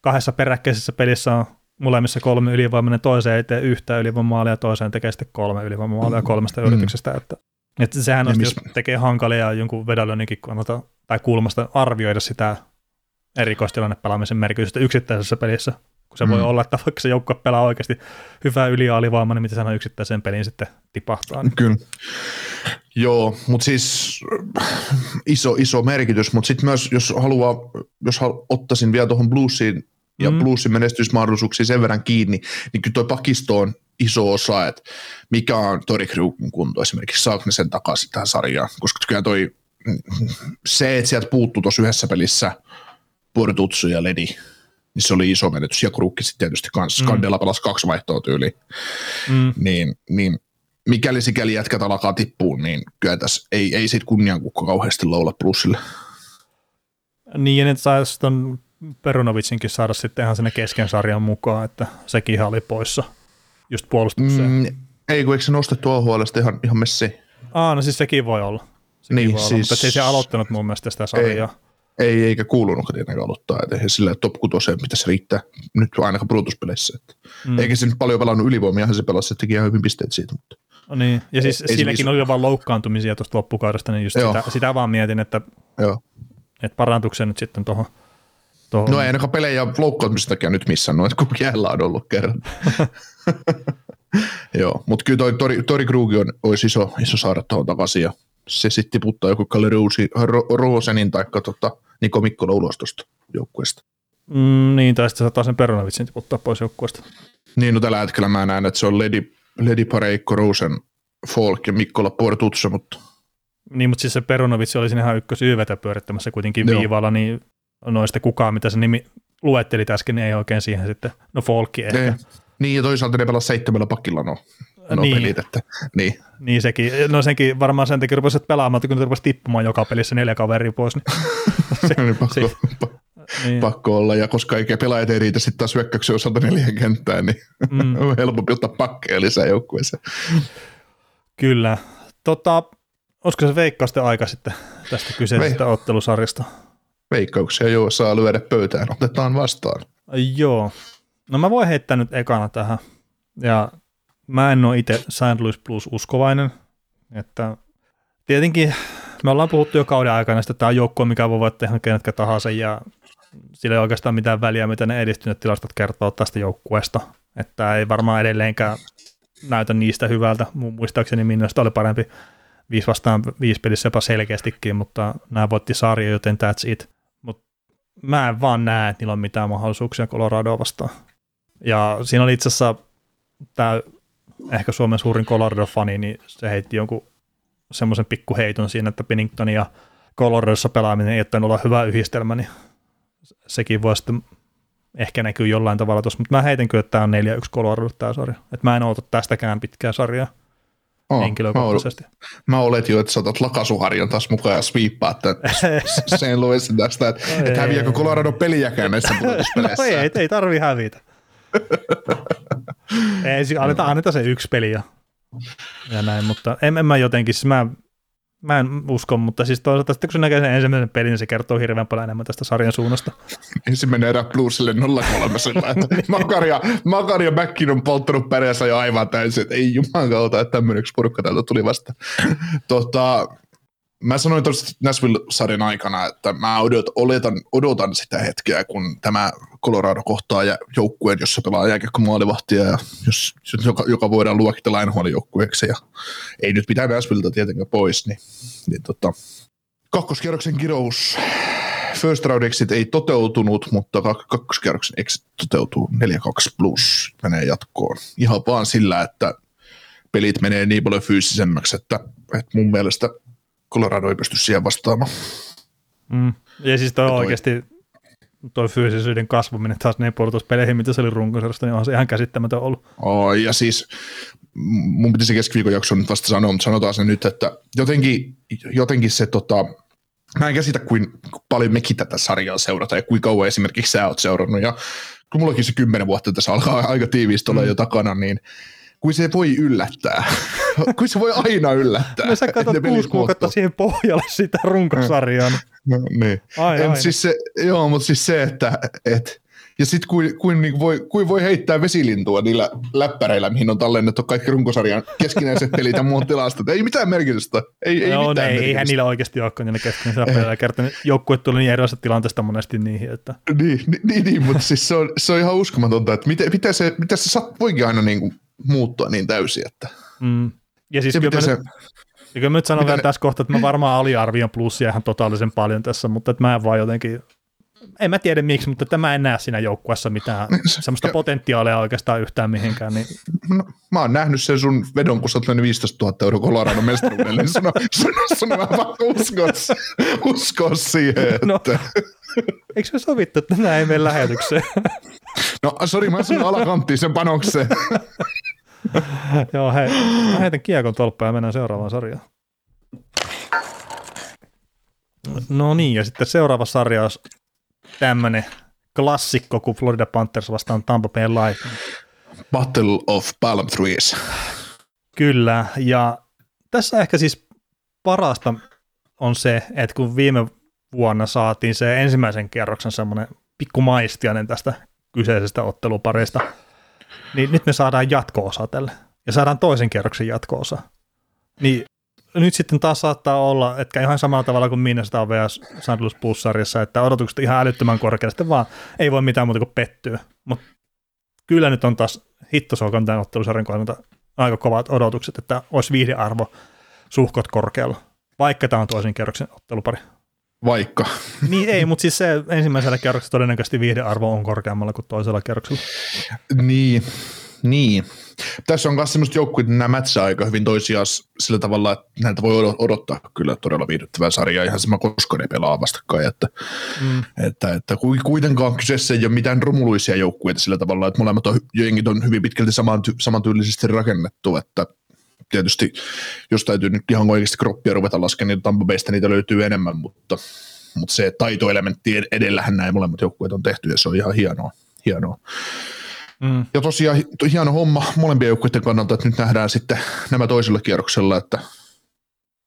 kahdessa peräkkäisessä pelissä on molemmissa kolme ylivoimainen, toiseen ei tee yhtä ylivoimaalia ja toiseen tekee sitten kolme ylivoimaalia kolmesta mm. yrityksestä, että, että sehän on, jos tekee hankalia jonkun vedonlyönninkin kannalta tai kulmasta arvioida sitä erikoistilannepelaamisen merkitystä yksittäisessä pelissä, kun se mm. voi olla, että vaikka se joukko pelaa oikeasti hyvää yli alivoimaa, niin miten sanoa yksittäiseen peliin sitten tipahtaa. Niin. Kyllä. Joo, mutta siis iso, iso merkitys, mutta sitten myös jos haluaa, jos ottaisin vielä tuohon bluesiin ja mm. bluesin menestysmahdollisuuksia sen verran kiinni, niin kyllä toi pakisto on iso osa, että mikä on Tori Krugin kunto esimerkiksi, saako ne sen takaisin tähän sarjaan, koska kyllä toi, se, että sieltä puuttuu tuossa yhdessä pelissä Portutsu ja Ledi, niin se oli iso menetys, ja Krukki sitten tietysti kanssa, mm. Skandella pelasi kaksi vaihtoa tyyliin, mm. niin, niin mikäli sikäli jätkät alkaa tippua, niin kyllä tässä ei, ei sit kunniankukko kauheasti laula plussille. Niin, että saisi ton Perunovitsinkin saada sitten ihan sinne kesken sarjan mukaan, että sekin oli poissa just puolustukseen. Mm, ei, kun eikö se nostettu OHLstä ihan, ihan messi? Aa, no siis sekin voi olla. Sekin niin, voi siis... olla, mutta se ei se aloittanut mun mielestä sitä sarjaa. Ei, ei eikä kuulunutkaan tietenkään aloittaa, että eihän sillä top 6 pitäisi riittää nyt ainakaan brutuspeleissä. Mm. Eikä se nyt paljon pelannut ylivoimia, se pelasi, että teki ihan hyvin pisteet siitä. Mutta. No niin, ja siis ei, silläkin oli vain loukkaantumisia tuosta loppukaudesta, niin just sitä, sitä, vaan mietin, että, Joo. että parantuuko nyt sitten tuohon Tuohon. No ei ainakaan pelejä loukkaantumistakaan nyt missään, että kun jäällä on ollut kerran. Joo, mutta kyllä toi Tori, Tori Krugi on, olisi iso, iso saada tuohon takaisin ja se sitten tiputtaa joku Kalle Rosenin tai tota, Niko Mikkola ulos tuosta joukkueesta. Mm, niin, tai sitten saattaa sen Peronavitsin tiputtaa pois joukkueesta. Niin, no tällä hetkellä mä näen, että se on Ledi, Ledi Pareikko, Rosen, Folk ja Mikkola Portutsa, mutta... Niin, mutta siis se Peronovitsi oli siinä ihan ykkös YVtä pyörittämässä kuitenkin Joo. viivalla, niin noista kukaan, mitä se nimi luetteli äsken, niin ei oikein siihen sitten, no Folkki ehkä. Ei. Niin, ja toisaalta ne pelaa seitsemällä pakilla no, no niin. pelit, että, niin. Niin sekin, no senkin varmaan sen takia rupesit pelaamaan, kun ne rupesi tippumaan joka pelissä neljä kaveria pois, niin se, niin pakko, se, niin. pakko olla, ja koska ei pelaajat ei riitä sitten taas hyökkäyksen osalta neljän kenttään, niin mm. on helpompi ottaa pakkeja lisää joukkueeseen. Kyllä. Tota, olisiko se veikkausten aika sitten tästä kyseisestä Vei. ottelusarjasta? veikkauksia, joo, saa lyödä pöytään, otetaan vastaan. Joo. No mä voin heittää nyt ekana tähän. Ja mä en ole itse St. Louis Plus uskovainen, että tietenkin me ollaan puhuttu jo kauden aikana, että tämä on joukkue, mikä voi tehdä kenetkä tahansa, ja sillä ei oikeastaan mitään väliä, mitä ne edistyneet tilastot kertoo tästä joukkueesta. Että ei varmaan edelleenkään näytä niistä hyvältä. Muistaakseni Minnosta oli parempi viisi vastaan viisi pelissä jopa selkeästikin, mutta nämä voitti sarja, joten that's it mä en vaan näe, että niillä on mitään mahdollisuuksia Coloradoa vastaan. Ja siinä oli itse asiassa tämä ehkä Suomen suurin Colorado-fani, niin se heitti jonkun semmoisen pikkuheiton siinä, että Pennington ja Coloradossa pelaaminen ei ole olla hyvä yhdistelmä, niin sekin voi sitten ehkä näkyy jollain tavalla tuossa, mutta mä heitän kyllä, että tämä on 4-1 Colorado tämä sarja. Että mä en oota tästäkään pitkää sarjaa oh, henkilökohtaisesti. Mä, mä oletin jo, että saatat lakasuharjan taas mukaan ja sviippaa sen Louisin tästä, että, no että häviääkö Colorado peliäkään näissä no ei, ei tarvi hävitä. ei, annetaan, annetaan se yksi peli ja, ja näin, mutta en, en mä jotenkin, siis mä Mä en usko, mutta siis toisaalta sitten kun se näkee sen ensimmäisen pelin, niin se kertoo hirveän paljon enemmän tästä sarjan suunnasta. Ensimmäinen erä plusille 0-3 sillä, että Makaria, Makaria Mäkkin on polttanut pärjässä jo aivan täysin, että ei juman kautta, että tämmöinen yksi porukka täältä tuli vasta. tota, mä sanoin tuossa Nashville-sarjan aikana, että mä odot, oletan, odotan sitä hetkeä, kun tämä Colorado kohtaa ja joukkueen, jossa pelaa jääkiekko maalivahtia ja jos, joka, joka voidaan luokitella NHL-joukkueeksi ja ei nyt pitää Nashvilleltä tietenkään pois, niin, niin tota, kakkoskierroksen kirous first round exit ei toteutunut, mutta kakkoskierroksen exit toteutuu 4-2 plus menee jatkoon. Ihan vaan sillä, että pelit menee niin paljon fyysisemmäksi, että, että mun mielestä Colorado ei pysty siihen vastaamaan. Mm. Ja siis toi oikeasti toi fyysisyyden kasvaminen taas ne puolustuspeleihin, mitä se oli runkosarjasta, niin on se ihan käsittämätön ollut. Oh, ja siis mun pitäisi keskiviikon jakson nyt vasta sanoa, mutta sanotaan se nyt, että jotenkin, jotenkin se tota, mä en käsitä, kuin paljon mekin tätä sarjaa seurata ja kuinka kauan esimerkiksi sä oot seurannut. Ja kun mullakin se kymmenen vuotta tässä alkaa aika tiiviisti olla mm. jo takana, niin kuin se voi yllättää. kuin se voi aina yllättää. No sä katsot kuusi kuukautta siihen pohjalle sitä runkosarjaa. No, niin. Ai, ai. Siis se, joo, mutta siis se, että et, Ja sitten kuin, kuin, niin voi, kuin voi heittää vesilintua niillä läppäreillä, mihin on tallennettu kaikki runkosarjan keskinäiset pelit ja muut tilastot. Ei mitään merkitystä. Ei, ei Joo, mitään ne, merkitystä. eihän niillä oikeasti olekaan niillä keskinäisillä peleillä kertaa. Joukkue tuli niin erilaisesta tilanteesta monesti niihin, että Niin, niin, niin, niin mutta siis se on, se on ihan uskomatonta, että miten, miten se, miten se sat, voikin aina niin kuin muuttua niin täysin. Että. mm. Ja siis Se, kyllä mä, se, nyt, ja kyllä mä nyt sanon vielä ne- tässä kohtaa, että mä varmaan aliarvioin plussia ihan totaalisen paljon tässä, mutta että mä en vaan jotenkin, en mä tiedä miksi, mutta että mä en näe siinä joukkueessa mitään semmoista potentiaalia oikeastaan yhtään mihinkään, niin no, mä oon nähnyt sen sun vedon, kun sä oot lyönyt 15 000 euroa Colorado mestaruudelle, niin sun on, sun, on- sun on vähän pakko uskoa, uskoa siihen, että... No. eikö me sovittu, että näin ei mene lähetykseen? No, sori, mä sanon alakanttiin sen panokseen. Joo, hei, mä heitän kiekon tolppaan ja mennään seuraavaan sarjaan. No niin, ja sitten seuraava sarja on tämmönen klassikko kuin Florida Panthers vastaan Tampa Bay Lightning. Battle of Palm Trees. Kyllä, ja tässä ehkä siis parasta on se, että kun viime vuonna saatiin se ensimmäisen kierroksen semmoinen pikku maistiainen tästä kyseisestä otteluparista, niin nyt me saadaan jatko-osa tälle, ja saadaan toisen kierroksen jatko-osa. Niin nyt sitten taas saattaa olla, että ihan samalla tavalla kuin Minnesota vs. St. Louis Blues-sarjassa, että odotukset ihan älyttömän korkealle, sitten vaan ei voi mitään muuta kuin pettyä. Mutta kyllä nyt on taas hittosokan tämän ottelusarjan kannalta aika kovat odotukset, että olisi viihdearvo suhkot korkealla, vaikka tämä on toisen kerroksen ottelupari. Vaikka. Niin ei, mutta siis se ensimmäisellä kerroksella todennäköisesti viihdearvo on korkeammalla kuin toisella kerroksella. Niin, niin. Tässä on myös semmoista joukkueet, että nämä matchaa aika hyvin toisiaan sillä tavalla, että näiltä voi odot- odottaa kyllä todella viihdyttävää sarjaa, ihan sama koska ne pelaa vastakkain, että, Mm. että, että ku- kuitenkaan kyseessä ei ole mitään romuluisia joukkueita sillä tavalla, että molemmat on, jengit on hyvin pitkälti saman, samantyylisesti rakennettu, että tietysti jos täytyy nyt ihan oikeasti kroppia ruveta laskemaan, niin Tampa Baysta niitä löytyy enemmän, mutta, mutta se taitoelementti edellähän nämä molemmat joukkueet on tehty ja se on ihan hienoa. hienoa. Mm. Ja tosiaan hi- hieno homma molempien joukkueiden kannalta, että nyt nähdään sitten nämä toisella kierroksella, että,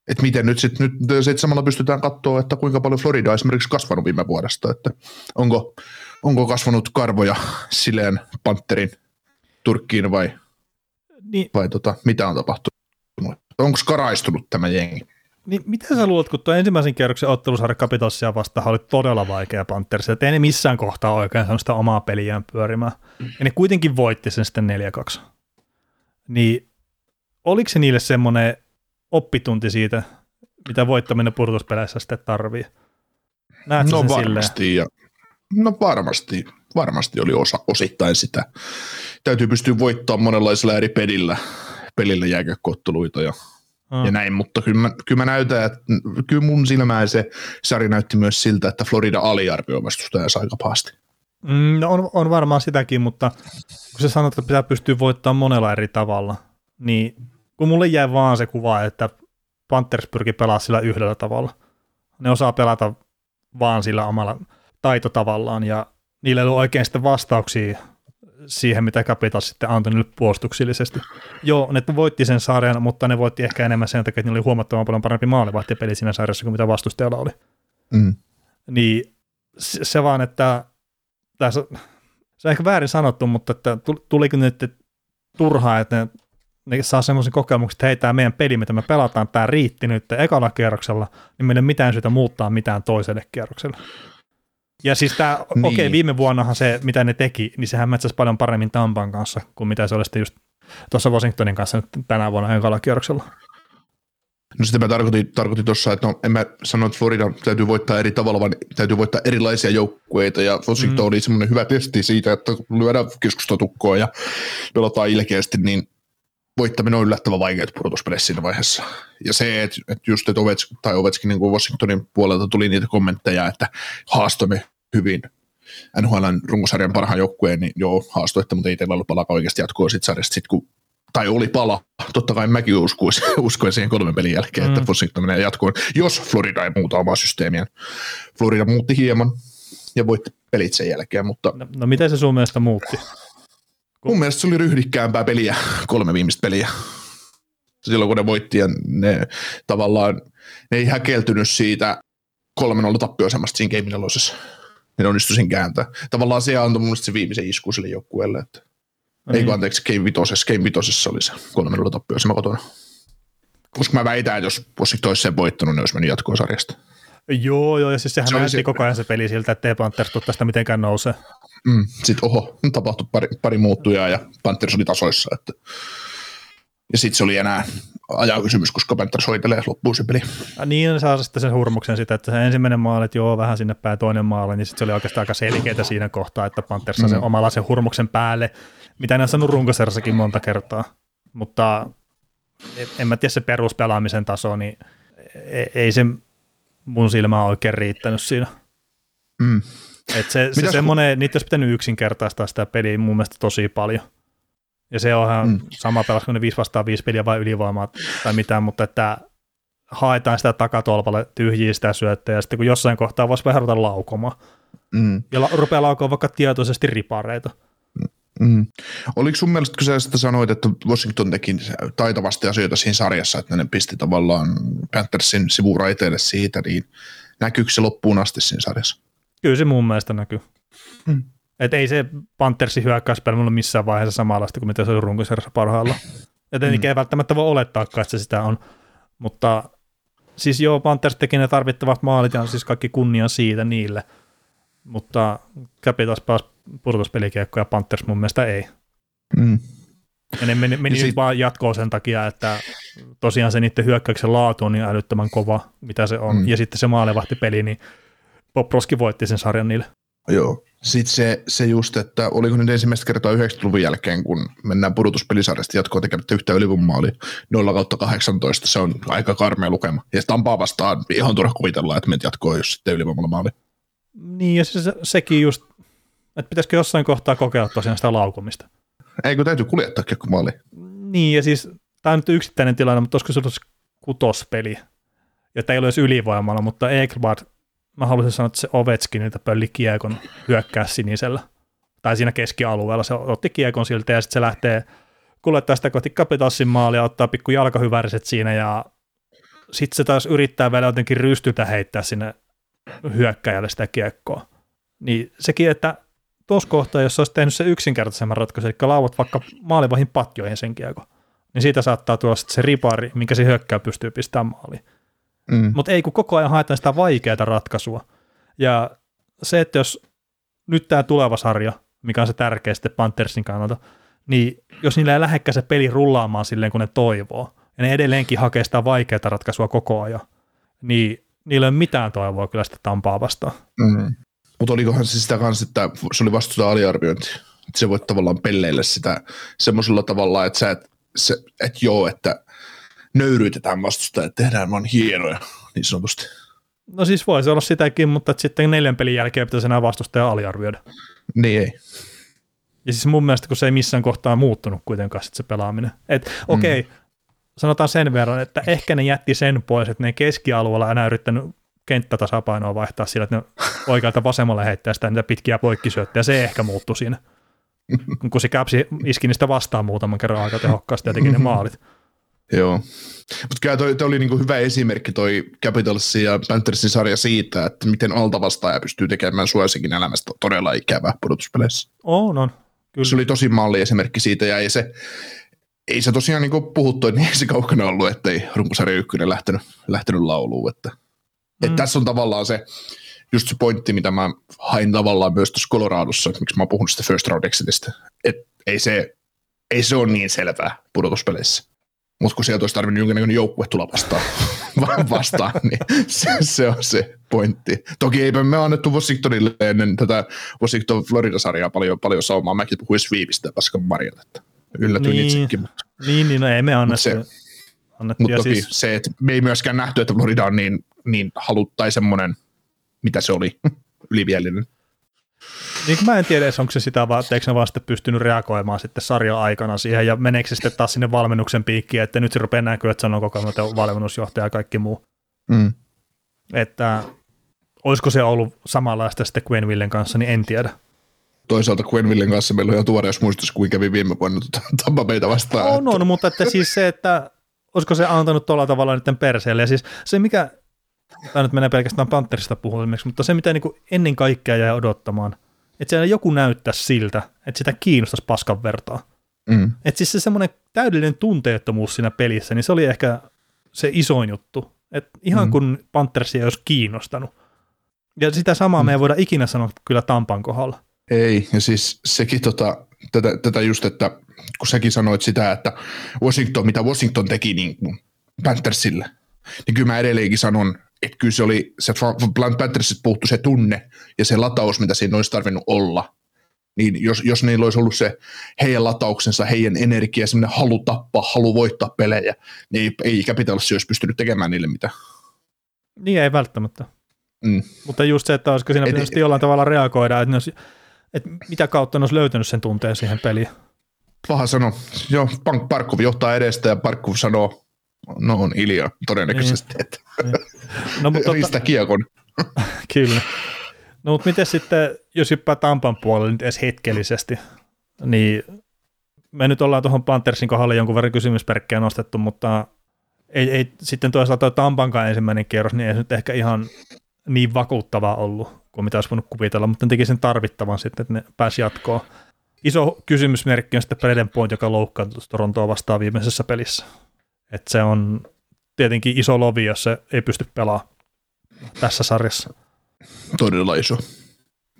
että miten nyt sitten nyt sit samalla pystytään katsoa, että kuinka paljon Florida on esimerkiksi kasvanut viime vuodesta, että onko, onko kasvanut karvoja silleen Panterin Turkkiin vai, Niin, vai tota, mitä on tapahtunut? Onko karaistunut tämä jengi? Niin mitä sä luulet, kun tuo ensimmäisen kierroksen ottelusarja Capitalsia vastaan oli todella vaikea Panthers, että ei ne missään kohtaa oikein saanut sitä omaa peliään pyörimään. Ja ne kuitenkin voitti sen sitten 4-2. Niin oliko se niille semmoinen oppitunti siitä, mitä voittaminen pudotuspeleissä sitten tarvii? Näetkö no sen silleen? varmasti, ja, no varmasti, varmasti oli osa, osittain sitä. Täytyy pystyä voittamaan monenlaisilla eri pelillä, pelillä jääkäkotteluita ja, Ah. ja näin, mutta kyllä mä, kyllä mä näytän, että kyllä mun silmään se sarja näytti myös siltä, että Florida aliarvioi vastustajansa aika pahasti. Mm, no on, on varmaan sitäkin, mutta kun sä sanot, että pitää pystyä voittamaan monella eri tavalla, niin kun mulle jäi vaan se kuva, että Panthers pyrki pelaamaan sillä yhdellä tavalla. Ne osaa pelata vaan sillä omalla taitotavallaan ja niillä ei ollut oikein sitten vastauksia siihen, mitä Capitals sitten antoi niille puolustuksillisesti. Joo, ne voitti sen sarjan, mutta ne voitti ehkä enemmän sen takia, että niillä oli huomattavan paljon parempi maalivahtipeli siinä sarjassa kuin mitä vastustajalla oli Mm. niin se, vaan, että tässä, se on ehkä väärin sanottu, mutta että tu- tuliko nyt turhaa, että ne, ne saa semmoisen kokemuksen, että hei, tämä meidän peli, mitä me pelataan, tämä riitti nyt ekalla kierroksella, niin meillä ei ole mitään syytä muuttaa mitään toiselle kierrokselle. Ja siis tämä, Niin. okei, okay, viime vuonnahan se, mitä ne teki, niin sehän metsäsi paljon paremmin Tampan kanssa, kuin mitä se oli sitten just tuossa Washingtonin kanssa nyt tänä vuonna ekalla kierroksella. No sitä mä tarkoitin, tarkoitin tuossa, että no, en mä sano, että Florida täytyy voittaa eri tavalla, vaan täytyy voittaa erilaisia joukkueita, ja Washington mm. oli semmoinen hyvä testi siitä, että kun lyödään keskustatukkoa ja pelataan ilkeästi, niin voittaminen on yllättävän vaikeaa pudotuspeleissä siinä vaiheessa. Ja se, että, että just, että Ovets, tai Ovetskin niin kuin Washingtonin puolelta tuli niitä kommentteja, että haastoimme hyvin NHLn runkosarjan parhaan joukkueen, niin joo, haastoitte, mutta ei teillä ollut palaa oikeasti jatkoa sit sarjasta, sit kun tai oli pala. Totta kai mäkin uskoisin, uskoin siihen kolmen pelin jälkeen, mm. että Washington menee jatkoon, jos Florida ei muuta omaa systeemiään. Florida muutti hieman ja voitti pelit sen jälkeen, mutta No, no miten se sun mielestä muutti? mun mielestä se oli ryhdikkäämpää peliä, kolme viimeistä peliä. Silloin kun ne voitti ja ne tavallaan, ne ei häkeltynyt siitä 3-0 tappioasemasta siinä Game 4. ne onnistui sen kääntää. Tavallaan se antoi mun se viimeisen isku sille joukkueelle. Että... Niin. Ei anteeksi, Game Vitosessa, Game Vitosessa oli se kolme nolla tappioisema kotona. Koska mä väitän, että jos Washington olisi sen voittanut, niin olisi mennyt jatkoon sarjasta. Joo, joo, ja siis sehän se näytti se... koko ajan se peli siltä, että ei Panthers tästä mitenkään nouse. Mm, sitten oho, tapahtui pari, pari muuttujaa ja Panthers oli tasoissa. Että... Ja sitten se oli enää ajaa kysymys, koska Panthers hoitelee loppuun se peli. Ja niin saa sitten sen hurmuksen sitä, että se ensimmäinen maali, että joo, vähän sinne päin toinen maali, niin sitten se oli oikeastaan aika selkeää siinä kohtaa, että Panthers saa mm. sen omalla sen hurmuksen päälle, mitä ne on sanonut runkosarjassakin monta kertaa. Mutta en mä tiedä se peruspelaamisen taso, niin e-, ei se mun silmä oikein riittänyt siinä. Mm. Et se, se semmoinen, niitä olisi pitänyt yksinkertaistaa sitä peliä mun mielestä tosi paljon. Ja se onhan mm. sama pelas kuin ne 5 vastaan 5 peliä vai ylivoimaa tai mitään, mutta että haetaan sitä takatolpalle tyhjiä sitä syöttöä, ja sitten kun jossain kohtaa voisi vähän ruveta laukomaan. Mm. Ja la- rupeaa laukomaan vaikka tietoisesti ripareita. Mm. Oliko sun mielestä, kun sä sitä sanoit, että Washington teki taitavasti asioita siinä sarjassa, että ne pisti tavallaan Panthersin sivuraiteille siitä, niin näkyykö se loppuun asti siinä sarjassa? Kyllä se mun mielestä näkyy. Mm. Et ei se Panthersin hyökkäyspeli ole missään vaiheessa samanlaista kuin mitä se on runkosarjassa parhaalla. Et mm. ei välttämättä voi olettaa, että se sitä on. Mutta siis joo, Panthers teki ne tarvittavat maalit ja siis kaikki kunnia siitä niille. Mutta Capitals pääsi pudotuspelikiekko ja Panthers mun mielestä ei. Mm. Ja ne meni, meni ja sit... vaan jatkoon sen takia, että tosiaan se niiden hyökkäyksen laatu on niin älyttömän kova, mitä se on. Mm. Ja sitten se maalevahtipeli, niin Roski voitti sen sarjan niille. Joo. Sitten se, se just, että oliko nyt ensimmäistä kertaa 90-luvun jälkeen, kun mennään pudotuspelisarjasta jatkoa tekemättä yhtä ylivoimaali 0 kautta 18, se on aika karmea lukema. Ja Tampaa vastaan ihan turha kuvitella, että menet jatkoa, jos sitten ylivoimalla maali. Niin, ja se, se, sekin just, että pitäisikö jossain kohtaa kokeilla tosiaan sitä laukumista. Eikö täytyy kuljettaa kiekko maali? Niin, ja siis tämä on nyt yksittäinen tilanne, mutta olisiko se ollut kutospeli, jotta ei ole edes ylivoimalla, mutta Ekblad mä haluaisin sanoa, että se niitä pölli kiekon hyökkää sinisellä. Tai siinä keskialueella se otti kiekon siltä ja sitten se lähtee kuljettaa sitä kohti Capitalsin maalia, ottaa pikku jalkahyväriset siinä ja sitten se taas yrittää vielä jotenkin rystytä heittää sinne hyökkäjälle sitä kiekkoa. Niin sekin, että tuossa kohtaa, jos olisi tehnyt se yksinkertaisemman ratkaisun, eli lauvat vaikka maalivahin patjoihin sen kiekko, niin siitä saattaa tulla se ripari, minkä se hyökkää pystyy pistämään maaliin. Mm. Mutta ei kun koko ajan haetaan sitä vaikeaa ratkaisua. Ja se, että jos nyt tämä tuleva sarja, mikä on se tärkeä sitten Panthersin kannalta, niin jos niillä ei lähdekään se peli rullaamaan silleen, kun ne toivoo, ja ne edelleenkin hakee sitä vaikeaa ratkaisua koko ajan, niin niillä ei ole mitään toivoa kyllä sitä Tampaa vastaan. Mm. Mutta olikohan se sitä kanssa, että se oli vastuuta aliarviointi. Että se voit tavallaan pelleillä sitä semmoisella tavalla, että sä et, se, et joo, että nöyryytetään vastusta, että tehdään vaan hienoja, niin sanotusti. No siis voisi olla sitäkin, mutta sitten neljän pelin jälkeen pitäisi enää vastustaja aliarvioida. Niin ei. Ja siis mun mielestä, kun se ei missään kohtaa muuttunut kuitenkaan sit se pelaaminen. Että okei, okay, mm. sanotaan sen verran, että ehkä ne jätti sen pois, että ne keskialueella enää yrittänyt kenttätasapainoa vaihtaa sillä, että ne oikealta vasemmalle heittää sitä niitä pitkiä poikkisyöttejä, se ehkä muuttui siinä. kun se käpsi iski niistä vastaan muutaman kerran aika tehokkaasti ja teki ne maalit. Joo. Mutta kyllä toi, toi oli niinku hyvä esimerkki toi Capitalsin ja Panthersin sarja siitä, että miten altavastaaja pystyy tekemään suosikin elämästä todella ikävää pudotuspeleissä. On, on. Kyllä. Se oli tosi malli esimerkki siitä ja ei se, ei se tosiaan niin puhuttu, että niin ei se kaukana ollut, ettei runkosarja ykkönen lähtenyt, lähtenyt lauluun. Että, mm. että tässä on tavallaan se, just se pointti, mitä mä hain tavallaan myös tuossa Coloradossa, että miksi mä oon puhunut sitä first round exitistä. Että ei se, ei se ole niin selvää pudotuspeleissä. Mutta kun sieltä olisi tarvinnut jonkinnäköinen joukkue tulla vastaan, vastaan niin se, se, on se pointti. Toki eipä me annettu Washingtonille ennen tätä Washington Florida-sarjaa paljon, paljon saumaa. Mäkin puhuin sweepistä ja paskan marjat, että yllätyin niin, itsekin. Mutta, niin, niin, no ei me annettu. Se, mutta toki siis... se, että me ei myöskään nähty, että Florida on niin, niin halut tai semmoinen, mitä se oli, ylivielinen. Niin mä en tiedä, onko se sitä vaan, että eikö ne vaan sitten pystynyt reagoimaan sitten sarjan aikana siihen, ja meneekö se sitten taas sinne valmennuksen piikkiin, että nyt se rupeaa näkyä, että sanoo koko ajan, valmennusjohtaja ja kaikki muu. Mm. Että olisiko se ollut samanlaista sitten Quenvillen kanssa, niin en tiedä. Toisaalta Quenvillen kanssa meillä on ihan tuore, jos muistus, kuin kävi viime vuonna tuota Tampa meitä vastaan. On, on, mutta että siis se, että olisiko se antanut tuolla tavalla niiden perseelle, ja siis se mikä tämä nyt menee pelkästään Panthersista puhumiseksi, mutta se mitä niin kuin ennen kaikkea jäi odottamaan, että siellä joku näyttää siltä, että sitä kiinnostaisi paskan vertaa. Mm. Että siis se semmoinen täydellinen tunteettomuus siinä pelissä, niin se oli ehkä se isoin juttu. Et ihan mm. kun Panthersia ei olisi kiinnostanut. Ja sitä samaa mm. me ei voida ikinä sanoa kyllä Tampan kohdalla. Ei, ja siis sekin tota, tätä, tätä just, että kun säkin sanoit sitä, että Washington, mitä Washington teki niin Panthersille, niin kyllä mä edelleenkin sanon, että kyllä se oli, se Panthersista puuttu se tunne ja se lataus, mitä siinä olisi tarvinnut olla. Niin jos, jos niillä olisi ollut se heidän latauksensa, heidän energia, semmoinen halu tappaa, halu voittaa pelejä, niin ei, ei Capitalsi olisi pystynyt tekemään niille mitään. Niin ei välttämättä. Mm. Mutta just se, että olisiko siinä Et- pitänyt jollain tavalla reagoida, että, olisi, että mitä kautta ne olisi löytänyt sen tunteen siihen peliin. Paha sano. Joo, Parkov johtaa edestä ja Parkov sanoo, no on hiljaa todennäköisesti, että No, mutta ristä kiekon. Kyllä. No mutta miten sitten, jos hyppää Tampan puolelle nyt edes hetkellisesti, niin me nyt ollaan tuohon Panthersin kohdalle jonkun verran kysymysperkkejä nostettu, mutta ei, ei sitten toisaalta tuo Tampankaan ensimmäinen kierros, niin ei se nyt ehkä ihan niin vakuuttavaa ollut kuin mitä olisi voinut kuvitella, mutta ne teki sen tarvittavan sitten, että ne pääsi jatkoon. Iso kysymysmerkki on sitten Braden Point, joka loukkaantui Torontoa vastaan viimeisessä pelissä. Et se on tietenkin iso lovi, jos se ei pysty pelaamaan tässä sarjassa. Todella iso.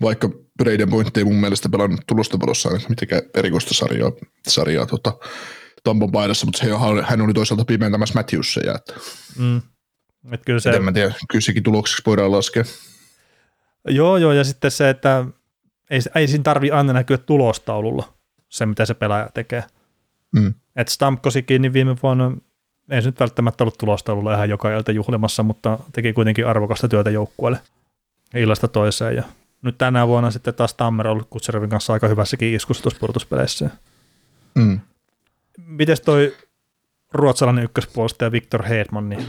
Vaikka Braden Point ei mun mielestä pelannut tulostavalossa mitenkään erikoista sarjaa, sarjaa tota, Tampan paidassa, mutta se, hän oli toisaalta pimentämässä Matthewsia. Että, Mm. Et kyllä se, en mä tiedä, kyllä sekin tulokseksi voidaan laskea. joo, joo, ja sitten se, että ei, ei siinä tarvi aina näkyä tulostaululla se, mitä se pelaaja tekee. Mm. Et Stamkosikin niin viime vuonna ei se nyt välttämättä ollut tulostaululla ihan joka ilta juhlimassa, mutta teki kuitenkin arvokasta työtä joukkueelle illasta toiseen. Ja nyt tänä vuonna sitten taas Tammer on ollut Kutserevin kanssa aika hyvässäkin iskussa tuossa pudotuspeleissä. Mm. Mites toi ruotsalainen ykköspuolustaja Viktor Hedman, niin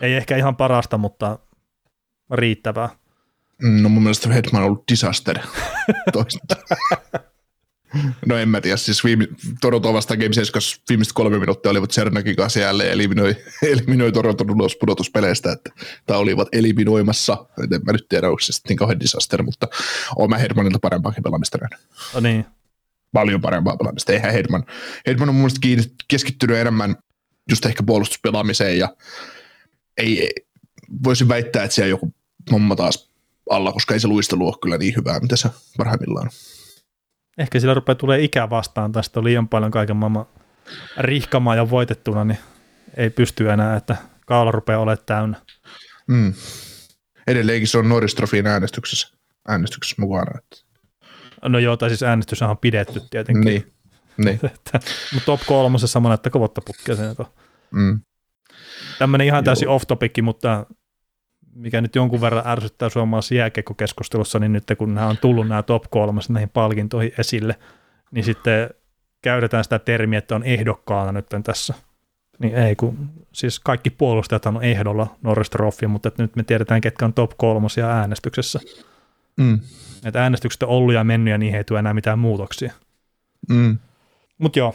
ei ehkä ihan parasta, mutta riittävää. No mun mielestä Hetman on ollut disaster. Toista. No en mä tiedä, siis viime, Toronto vastaan Game 7 viimeiset kolme minuuttia olivat Cernakin kanssa jälleen eliminoi, eliminoi Toronton ulos pudotuspeleistä, että tai olivat eliminoimassa, Et en mä nyt tiedä, onko se sitten kauhean disaster, mutta oon mä Hedmanilta parempaakin pelaamista nähnyt. No niin, Paljon parempaa pelaamista, eihän Hedman. Hedman on mun mielestä kiinni- keskittynyt enemmän just ehkä puolustuspelaamiseen ja ei, ei voisin väittää, että siellä joku homma taas alla, koska ei se luistelu ole kyllä niin hyvää, mitä se parhaimmillaan on. Ehkä sillä rupeaa tulee ikä vastaan, tästä on liian paljon kaiken maailman rihkamaa ja voitettuna, niin ei pysty enää, että kaula rupeaa olemaan täynnä. Mm. Edelleenkin se on Norris Trofiin äänestyksessä, äänestyksessä mukana. Että. No joo, tai siis äänestys on pidetty tietenkin. Niin. niin. Että, mutta top kolmosessa monetta vuotta putkea sen. Mm. Tämmöinen ihan täysin Joo. off topic, mutta mikä nyt jonkun verran ärsyttää suomalaisessa jääkiekkokeskustelussa, niin nyt kun nämä on tullut nämä top kolmas näihin palkintoihin esille, niin sitten käytetään sitä termiä, että on ehdokkaana nyt tässä. Niin ei, kun siis kaikki puolustajat on ehdolla Norris Trophy, mutta nyt me tiedetään, ketkä on top kolmosia äänestyksessä. Mm. Että äänestykset on ollut ja mennyt ja niihin ei tule enää mitään muutoksia. Mm. Mutta joo,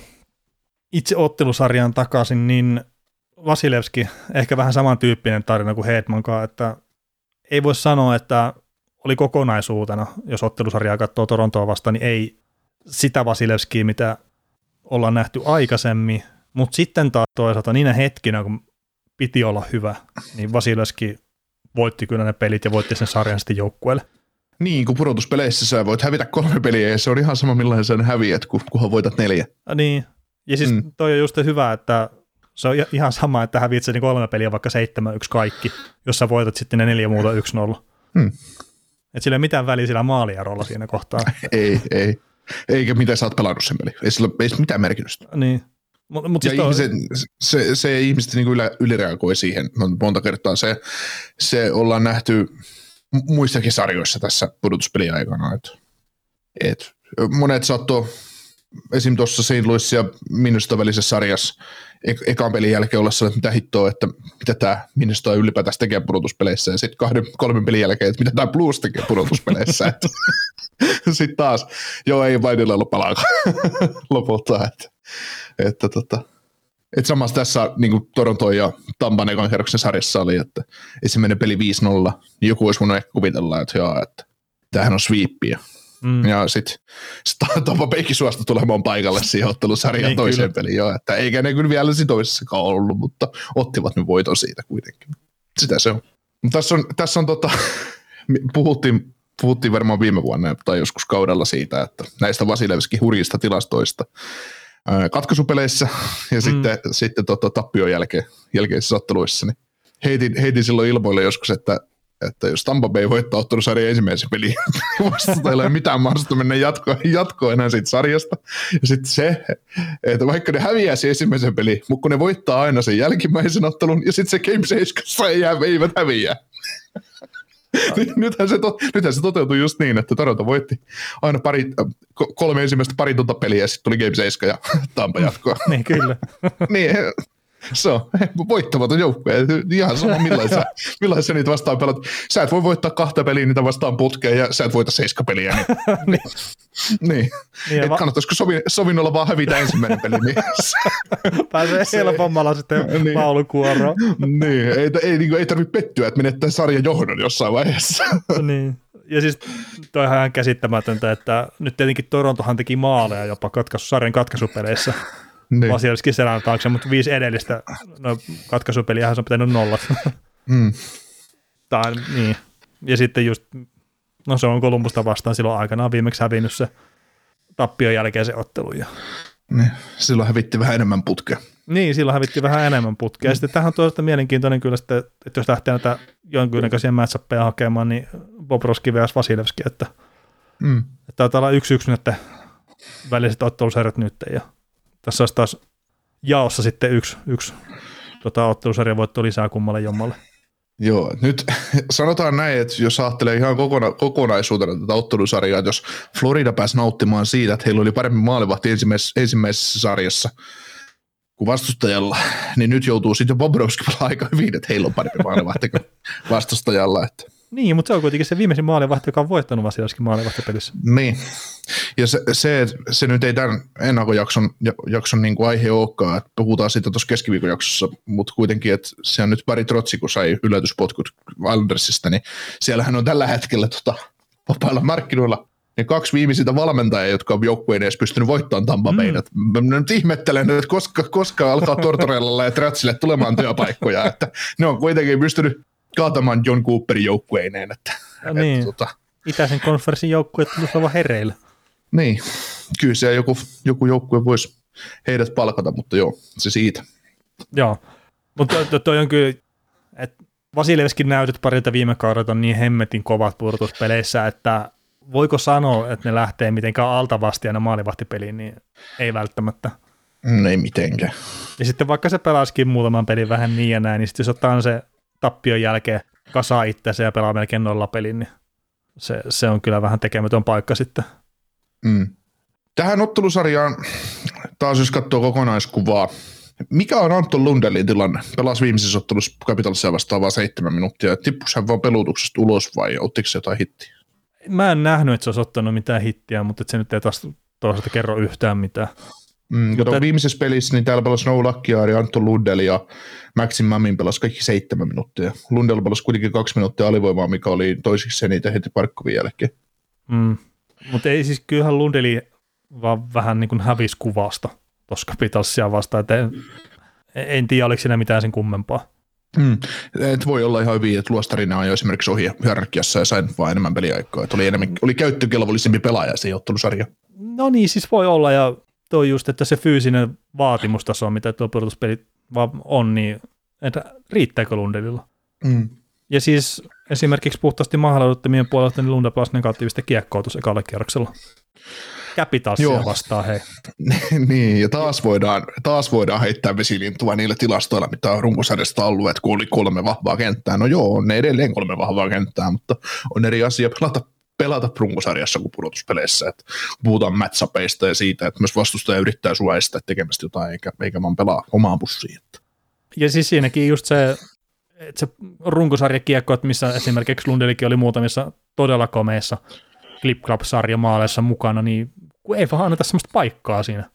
itse ottelusarjaan takaisin, niin Vasilevski, ehkä vähän samantyyppinen tarina kuin Hedmankaan, että ei voi sanoa, että oli kokonaisuutena, jos ottelusarjaa katsoo Torontoa vastaan, niin ei sitä Vasilevskiä, mitä ollaan nähty aikaisemmin, mutta sitten taas toisaalta niinä hetkinä, kun piti olla hyvä, niin Vasilevski voitti kyllä ne pelit ja voitti sen sarjan sitten joukkueelle. Niin, kun pudotuspeleissä sä voit hävitä kolme peliä ja se on ihan sama millainen sen häviät, kun, kunhan voitat neljä. Ja niin, ja siis. Mm. toi on just hyvä, että se on ihan sama, että häviät sen kolme peliä vaikka 7-1 kaikki, jos sä voitat sitten ne neljä muuta 1-0. Hmm. Et sillä ei mitään väliä sillä maaliarolla siinä kohtaa. Ei, ei. Eikä miten sä oot pelannut sen peli. Ei sillä ei sillä mitään merkitystä. niin. Mutta mut Ja siis toi, ihmiset, se, se ihmiset niin ylä, ylireagoi siihen mon- monta kertaa. Se, se ollaan nähty mu- muissakin sarjoissa tässä pudotuspelin aikana. Et, et, monet saattoi esim. tuossa St. Louis ja Minusta välisessä sarjassa ek- ekan pelin jälkeen olla sellainen, että mitä hittoa, että mitä tämä Minusta ylipäätään tekee pudotuspeleissä. Ja sitten kahden, kolmen pelin jälkeen, että mitä tämä Blues tekee pudotuspeleissä. sitten taas, joo ei vain niillä ollut palaa lopulta. Että, että tota, Et samassa tässä niin kuin Toronto ja Tampan ekan kerroksen sarjassa oli, että ensimmäinen peli 5-0, niin joku olisi voinut ehkä kuvitella, että joo, että tämähän on sweepiä. Mm. Ja sitten sit Tampa Baykin suostu tulemaan paikalle siihen ottelusarjaan niin, toiseen kyllä. peliin jo, että eikä ne kyllä vielä siinä toisessakaan ollut, mutta ottivat ne voiton siitä kuitenkin. Sitä se on. Mutta tässä on, tässä on tota, puhuttiin, puhuttiin varmaan viime vuonna tai joskus kaudella siitä, että näistä Vasilevskin hurjista tilastoista katkaisupeleissä ja mm. sitten, sitten tota, tappion jälkeen, jälkeisissä otteluissa, niin heitin, heitin silloin ilmoille joskus, että, että jos Tampa Bay voittaa ottelusarjan ensimmäisen pelin, niin ei ole mitään mahdollista mennä jatkoon, jatkoon enää siitä sarjasta. Ja sitten se, että vaikka ne häviää se ensimmäisen peli, mutta kun ne voittaa aina sen jälkimmäisen ottelun, ja sitten se Game 7 ei jää, eivät häviää. Niin nythän, se to, nythän se toteutui just niin, että Toronto voitti aina pari, kolme ensimmäistä paritonta peliä ja sitten tuli Game 7 ja Tampa jatkoa. niin, kyllä. niin, se on voittamaton joukkue. Ihan sama millaisia, millaisia niitä vastaan pelat. Sä et voi voittaa kahta peliä niitä vastaan putkeen ja sä et voita seiska peliä. Niin, niin. niin. niin va- kannattaisiko sovi, sovinnolla vaan hävitä ensimmäinen peli. Niin. Pääsee helpommalla sitten niin. laulukuoroon. niin, ei, ei, niin ei tarvitse pettyä, että menettää sarjan johdon jossain vaiheessa. niin. Ja siis toi on ihan käsittämätöntä, että nyt tietenkin Torontohan teki maaleja jopa katkaisu, sarjan katkaisupeleissä niin. Vasilevskin selän taakse, mutta viisi edellistä no, katkaisupeliä se on pitänyt nollat. Mm. Tai, niin. Ja sitten just, no se on Kolumbusta vastaan silloin aikanaan viimeksi hävinnyt se tappion jälkeen se ottelu. Ja... Niin. Silloin hävitti vähän enemmän putkea. Niin, silloin hävitti vähän enemmän putkea. Mm. Ja sitten tähän on toisaalta mielenkiintoinen kyllä, sitten, että jos lähtee näitä jonkinnäköisiä matchappeja hakemaan, niin Bobrovski vs. Vasilevski, että, mm. että taitaa olla yksi yksi näiden väliset ottelusarjat nyt. Ja tässä olisi taas jaossa sitten yksi, yksi tota, ottelusarjan voitto lisää kummalle jommalle. Joo, nyt sanotaan näin, että jos ajattelee ihan kokona, kokonaisuutena tätä ottelusarjaa, että jos Florida pääsi nauttimaan siitä, että heillä oli parempi maalivahti ensimmäisessä, ensimmäisessä sarjassa kuin vastustajalla, niin nyt joutuu sitten Bobrovski aika hyvin, että heillä on parempi maalivahti kuin vastustajalla. Että. Niin, mutta se on kuitenkin se viimeisin maalivahti, joka on voittanut Vasilaskin maalivahtipelissä. Niin, ja se, se, se nyt ei tämän ennakkojakson jakson niin kuin aihe olekaan, että puhutaan siitä tuossa keskiviikon jaksossa, mutta kuitenkin, että se on nyt pari trotsi, kun sai yllätyspotkut Islandersista, niin siellähän on tällä hetkellä tota, vapailla markkinoilla ne kaksi viimeisintä valmentajaa, jotka on joukkueen edes pystynyt voittamaan Tampa Bayn. Mm. Mä nyt ihmettelen, että koska, koska alkaa Tortorellalla ja Tratsille tulemaan työpaikkoja, että ne on kuitenkin pystynyt kaatamaan John Cooperin joukkueineen. Että, ja niin. että, tota... Itäisen konferenssin joukkueet tulisi olla hereillä. Niin, kyllä siellä joku, joku joukkue voisi heidät palkata, mutta joo, se siitä. Joo, mutta toi, toi on kyllä, että Vasilevskin näytöt parilta viime kaudelta on niin hemmetin kovat purtuspeleissä, että voiko sanoa, että ne lähtee mitenkään altavasti aina maalivahtipeliin, niin ei välttämättä. Mm, ei mitenkään. Ja sitten vaikka se pelasikin muutaman pelin vähän niin ja näin, niin sitten jos ottaa se tappion jälkeen kasaa itseänsä ja pelaa melkein nolla pelin, niin se, se on kyllä vähän tekemätön paikka sitten. Mm. Tähän ottelusarjaan, taas jos katsoo kokonaiskuvaa, mikä on Anton Lundelin tilanne? Pelasi viimeisessä ottelussa Capitalsia vastaan vain seitsemän minuuttia. Tippuiko hän vaan pelutuksesta ulos vai ottiko se jotain hittiä? Mä en nähnyt, että se olisi ottanut mitään hittiä, mutta se nyt ei taas toisaalta kerro yhtään mitään. Mm, mutta viimeisessä pelissä niin täällä pelasi No ja Anton Lundell ja Maxim Mamin pelasi kaikki seitsemän minuuttia. Lundell pelasi kuitenkin kaksi minuuttia alivoimaa, mikä oli toisiksi eniten heti Parkkovin jälkeen. Mm. Mutta ei siis kyllähän Lundeli vaan vähän niin kuin hävisi kuvasta tuossa Capitalsia vastaan, että en, en tiedä, oliko siinä mitään sen kummempaa. Mm. Et voi olla ihan hyvin, että luostarina on jo esimerkiksi ohi hierarkiassa ja sain vaan enemmän peliaikaa. Et oli, enemmän, oli käyttökelvollisempi pelaaja se ottelusarja. No niin, siis voi olla ja toi just, että se fyysinen vaatimustaso, mitä tuo pudotuspeli on, niin että riittääkö Lundelilla? Mm. Ja siis esimerkiksi puhtaasti mahdollisuuttamien puolelta niin Lunda pelasi negatiivista kiekkoa tuossa ekalla kierroksella. Capitalsia vastaan, hei. niin, ja taas voidaan, taas voidaan heittää vesilintua niillä tilastoilla, mitä on runkosarjasta ollut, että kun oli kolme vahvaa kenttää. No joo, on ne edelleen kolme vahvaa kenttää, mutta on eri asia pelata pelata runkosarjassa kuin pudotuspeleissä. Että puhutaan matchapeista ja siitä, että myös vastustaja yrittää sua estää tekemästä jotain, eikä, eikä vaan pelaa omaan pussiin. Ja siis siinäkin just se, että se runkosarjakiekko, että missä esimerkiksi Lundelikin oli muutamissa todella komeissa Clip Club-sarjamaaleissa mukana, niin kun ei vaan anneta sellaista paikkaa siinä.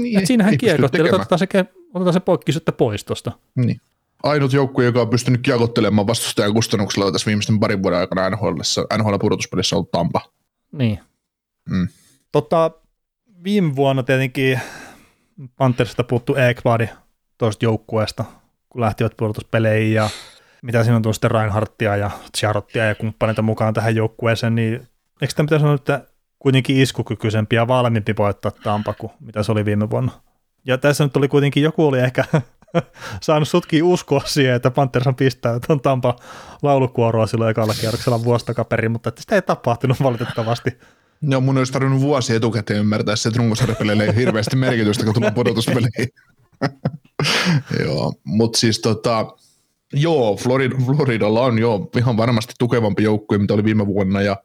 Niin, Et siinähän kiekottelee, otetaan se otetaan se poikki sitten pois tuosta. Niin. Ainut joukkue, joka on pystynyt kiakottelemaan vastustajan kustannuksella tässä viimeisten parin vuoden aikana NHL, NHL-pudotuspelissä on ollut Tampa. Niin. Mm. Tota, viime vuonna tietenkin Panthersista puuttu Ekbladi tuosta joukkueesta, kun lähtivät pudotuspeleihin ja mitä siinä on tuosta sitten Reinhardtia ja Charottia ja kumppaneita mukaan tähän joukkueeseen, niin eikö tämä pitäisi sanoa, että kuitenkin iskukykyisempi ja valmiimpi voittaa Tampa kuin mitä se oli viime vuonna? Ja tässä nyt oli kuitenkin, joku oli ehkä saanut sutkin uskoa siihen, että Panthers on pistää tuon Tampa laulukuoroa silloin ekalla kierroksella vuosi takaperin, mutta sitä ei tapahtunut valitettavasti. Joo, mun olisi tarvinnut vuosi etukäteen ymmärtää se, että runkosarjapeleille ei hirveästi merkitystä, kun tulee pudotuspeleihin. joo, mutta siis tota, joo, Florida, Floridalla on jo ihan varmasti tukevampi joukkue, mitä oli viime vuonna, ja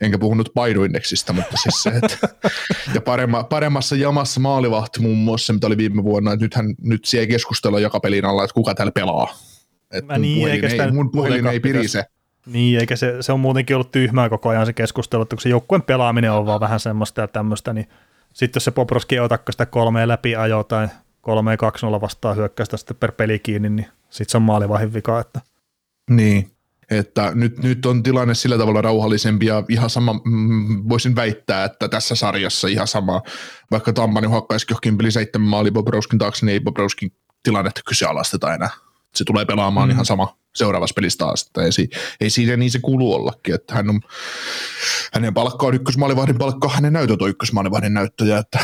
enkä puhunut paidoindeksistä, mutta siis se, että, ja paremma, paremmassa jamassa maalivahti muun muassa, mitä oli viime vuonna, että nythän nyt siellä ei keskustella joka pelin alla, että kuka täällä pelaa. Että mun niin, puhelin, eikä ei, mun puhelin ei pirise. Niin, eikä se, se on muutenkin ollut tyhmää koko ajan se keskustelu, että kun se joukkueen pelaaminen on vaan vähän semmoista ja tämmöistä, niin sitten jos se Poproski ei otakka sitä kolmeen läpi ajoa tai kolmeen 2 vastaan hyökkäistä sitten per peli kiinni, niin sitten se on maalivahin vika. Että. Niin, että nyt, nyt on tilanne sillä tavalla rauhallisempi ja ihan sama, mm, voisin väittää, että tässä sarjassa ihan sama, vaikka Tampani hakkaisi johonkin peli seitsemän maali Bobrowskin taakse, niin ei Bobrowskin tilannetta kyseenalaisteta enää. Se tulee pelaamaan mm. ihan sama seuraavassa pelissä taas, että ei, ei siinä niin se kuulu ollakin, että hän on, hänen palkka on ykkösmaalivahdin palkka, hänen näytöt on ykkösmaalivahdin näyttöjä, että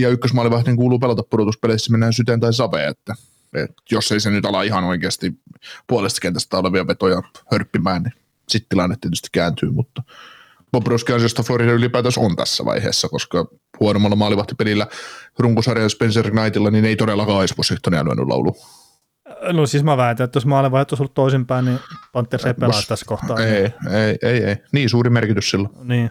ja ykkösmaalivahdin kuuluu pelata pudotuspeleissä, mennään syteen tai saveen, että et jos ei se nyt ala ihan oikeasti puolesta kentästä olevia vetoja hörppimään, niin sitten tilanne tietysti kääntyy, mutta Bobrovskin ansiosta Florida ylipäätänsä on tässä vaiheessa, koska huonommalla maalivahtipelillä runkosarjalla Spencer Knightilla, niin ei todellakaan olisi Washingtonia lyönyt laulu. No siis mä väitän, että jos maalivahti olisi ollut toisinpäin, niin Panthers ei pelaa tässä kohtaa. Ei, ei, ei, ei. Niin suuri merkitys sillä. Niin.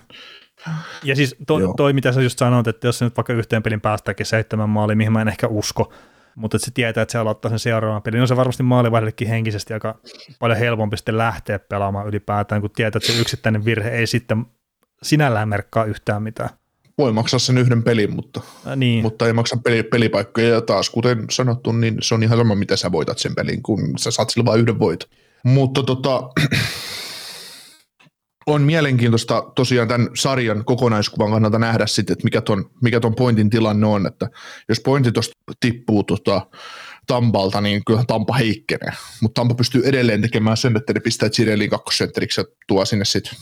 Ja siis to, toi, mitä sä just sanoit, että jos se nyt vaikka yhteen pelin päästäkin seitsemän maali, mihin mä en ehkä usko, mutta se tietää, että se aloittaa sen seuraavan pelin. On se varmasti maalivahdillekin henkisesti aika paljon helpompi sitten lähteä pelaamaan ylipäätään, kun tietää, että se yksittäinen virhe ei sitten sinällään merkkaa yhtään mitään. Voi maksaa sen yhden pelin, mutta, Ä, niin. mutta ei maksa peli, pelipaikkoja. Ja taas, kuten sanottu, niin se on ihan sama, mitä sä voitat sen pelin, kun sä saat sillä vain yhden voiton. Mutta tota, on mielenkiintoista tosiaan tämän sarjan kokonaiskuvan kannalta nähdä sitten, että mikä ton, mikä ton pointin tilanne on, että jos pointti tuosta tippuu tota, Tampalta, niin kyllä Tampa heikkenee, mutta Tampa pystyy edelleen tekemään sen, että ne pistää Cirelin kakkosentteriksi ja tuo sinne sitten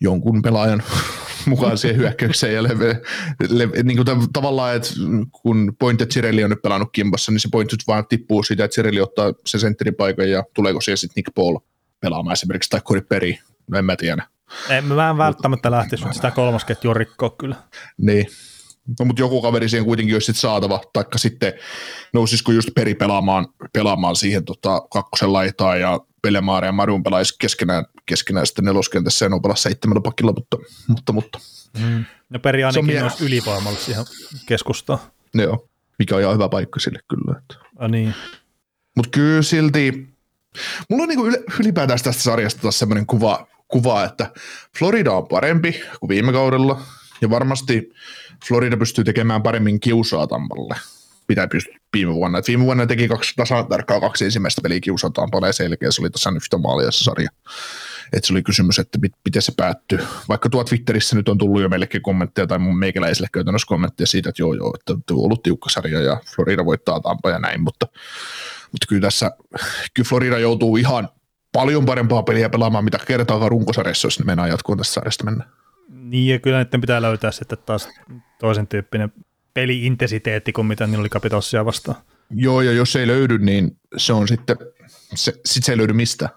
jonkun pelaajan mukaan siihen hyökkäykseen ja leve, leve, niin kuin tav- tavallaan, että kun Point ja Cirelli on nyt pelannut kimpassa, niin se Point vaan tippuu siitä, että Cirelli ottaa sen sentterin paikan ja tuleeko siihen sitten Nick Paul pelaamaan esimerkiksi tai Corey Perry, no en mä tiedä. Ei, mä en välttämättä lähtisi, mutta sitä kolmosketjua rikkoa kyllä. Niin. No, mutta joku kaveri siihen kuitenkin olisi sit saatava, taikka sitten nousisiko just peri pelaamaan, pelaamaan siihen tota, kakkosen laitaan ja Pelemaari ja Marun pelaisi keskenään, keskenään sitten neloskentässä ja pelaa seitsemällä pakilla, mutta, mutta, mutta. Mm. No peri ainakin olisi ylivoimalla siihen keskustaan. Joo, mikä on ihan hyvä paikka sille kyllä. Että. Ah, niin. Mutta kyllä silti, mulla on niinku ylipäätään tästä sarjasta taas semmoinen kuva, kuva, että Florida on parempi kuin viime kaudella, ja varmasti Florida pystyy tekemään paremmin kiusaa Tampalle, mitä pystyi viime vuonna. Et viime vuonna teki kaksi, tasan tarkkaan kaksi ensimmäistä peliä kiusaa Tampalle, ja selkeä se oli tasan yhtä maalia sarja. Et se oli kysymys, että mit, miten se päättyy. Vaikka tuo Twitterissä nyt on tullut jo meillekin kommentteja, tai mun meikäläisille käytännössä kommentteja siitä, että joo joo, että on ollut tiukka sarja, ja Florida voittaa Tampa ja näin, mutta, mutta kyllä tässä, kyllä Florida joutuu ihan paljon parempaa peliä pelaamaan, mitä kertaakaan runkosarjassa, jos mennään jatkoon tästä sarjasta mennä. Niin, ja kyllä näiden pitää löytää sitten taas toisen tyyppinen peli-intensiteetti kuin mitä niillä oli Capitolsia vastaan. Joo, ja jos ei löydy, niin se on sitten, se, sit se ei löydy mistä.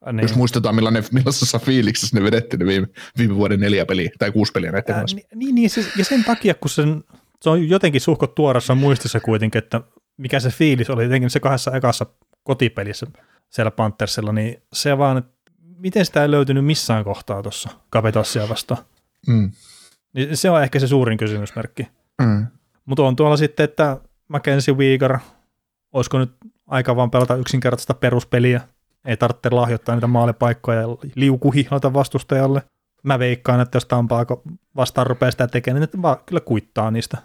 Ah, Niin. Jos muistetaan, millainen, millaisessa fiiliksessä ne vedettiin viime, viime vuoden neljä peliä, tai kuusi peliä näiden Ää, kanssa. niin, niin, siis, ja sen takia, kun sen, se on jotenkin suhkot tuorassa muistissa kuitenkin, että mikä se fiilis oli jotenkin se kahdessa ekassa kotipelissä siellä Panthersilla, niin se vaan, että miten sitä ei löytynyt missään kohtaa tuossa Capitolsia vastaan. Mm. Niin se on ehkä se suurin kysymysmerkki. Mm. Mutta on tuolla sitten, että Mackenzie Weegar, olisiko nyt aika vaan pelata yksinkertaista peruspeliä, ei tarvitse lahjoittaa niitä maalipaikkoja ja liukuhihlata vastustajalle. Mä veikkaan, että jos Tampa vastaan rupeaa sitä tekemään, niin ne vaan kyllä kuittaa niistä.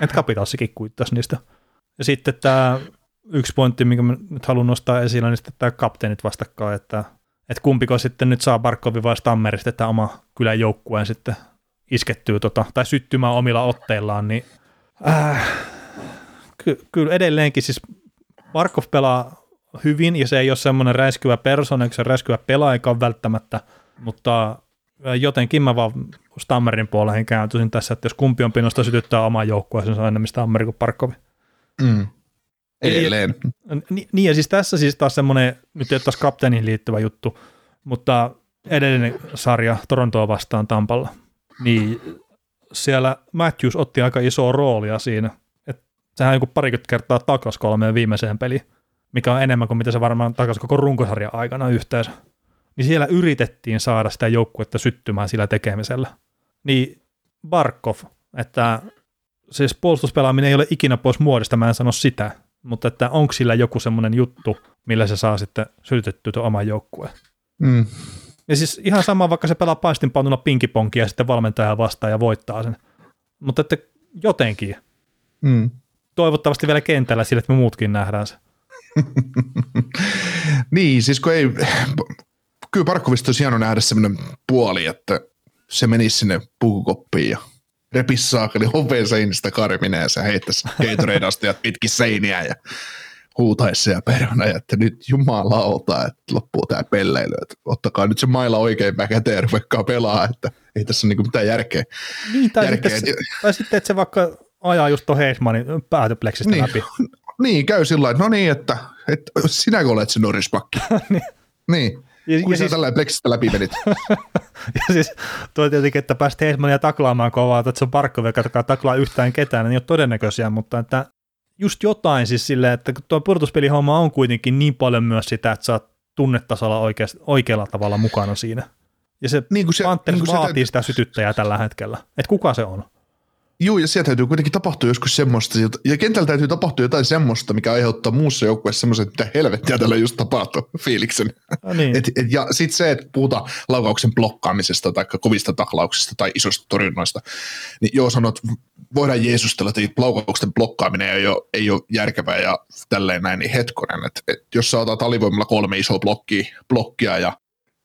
Että Capitalsikin kuittaisi niistä. Ja sitten tämä yksi pointti, minkä mä nyt haluan nostaa esille, niin sitten tämä kapteenit vastakkain, että, että kumpiko sitten nyt saa Barkovi vai Stammerista tämä oma kylän joukkueen sitten iskettyä tota, tai syttymään omilla otteillaan, niin äh, ky- kyllä edelleenkin siis Barkov pelaa hyvin ja se ei ole semmoinen räiskyvä persona, se räiskyvä pelaaja välttämättä, mutta jotenkin mä vaan Stammerin puoleen kääntyisin tässä, että jos kumpi on pinosta sytyttää oman joukkueensa, se on enemmän Stammeri kuin Parkkovi. Mm. Edelleen. Niin, niin, ja siis tässä siis taas semmoinen, nyt ei ole taas kapteeniin liittyvä juttu, mutta edellinen sarja Torontoa vastaan Tampalla, niin siellä Matthews otti aika isoa roolia siinä, että sehän joku parikymmentä kertaa takas kolmeen viimeiseen peliin, mikä on enemmän kuin mitä se varmaan takas koko runkosarjan aikana yhteensä niin siellä yritettiin saada sitä joukkuetta syttymään sillä tekemisellä. Niin Barkov, että siis puolustuspelaaminen ei ole ikinä pois muodista, mä en sano sitä, mutta että onko sillä joku semmoinen juttu, millä se saa sitten sytytettyä tuon oman joukkueen. Mm. Ja siis ihan sama, vaikka se pelaa paistinpannuna pinkiponkia ja sitten valmentaja vastaa ja voittaa sen. Mutta että jotenkin. Mm. Toivottavasti vielä kentällä sillä, että me muutkin nähdään se. niin, siis kun ei, kyllä Parkkovista olisi hieno nähdä semmoinen puoli, että se menisi sinne pukukoppiin ja repisi saakeli hoveen seinistä karmineen ja heittäisi Gatorade-astiat pitkin seiniä ja huutaisi ja perhana, että nyt jumalauta, että loppuu tämä pelleily, että ottakaa nyt se mailla oikein käteen ja pelaa, että ei tässä ole niinku mitään järkeä. Niin, tai, järkeä. Sitten, se, tai sitten, että se vaikka ajaa just tuon Heismanin päätöpleksistä niin, läpi. Niin, käy sillä no niin, että, että sinäkö olet se norispakki. niin. niin. Ja, Kuin ja siis, tällä pleksistä läpi menit. ja siis tuo tietenkin, että päästä Heismania taklaamaan kovaa, että se on Parkkovi, joka taklaa yhtään ketään, niin ei ole todennäköisiä, mutta että just jotain siis silleen, että tuo pudotuspelihomma on kuitenkin niin paljon myös sitä, että sä oot tunnetasolla oikeasti, oikealla tavalla mukana siinä. Ja se, niin se Panthers niin vaatii se, sitä sytyttäjää tällä hetkellä. Että kuka se on? Joo, ja sieltä täytyy kuitenkin tapahtua joskus semmoista, ja kentällä täytyy tapahtua jotain semmoista, mikä aiheuttaa muussa joukkueessa semmoisen, että mitä helvettiä tällä just tapahtuu, fiiliksen. No niin. et, et, ja sitten se, että puhutaan laukauksen blokkaamisesta tai kovista taklauksista tai isosta torjunnoista, niin joo sanot, voidaan jeesustella, että laukauksen blokkaaminen ei ole, ei ole järkevää ja tälleen näin, niin hetkonen, että et jos sä otat alivoimalla kolme isoa blokkia, blokkia ja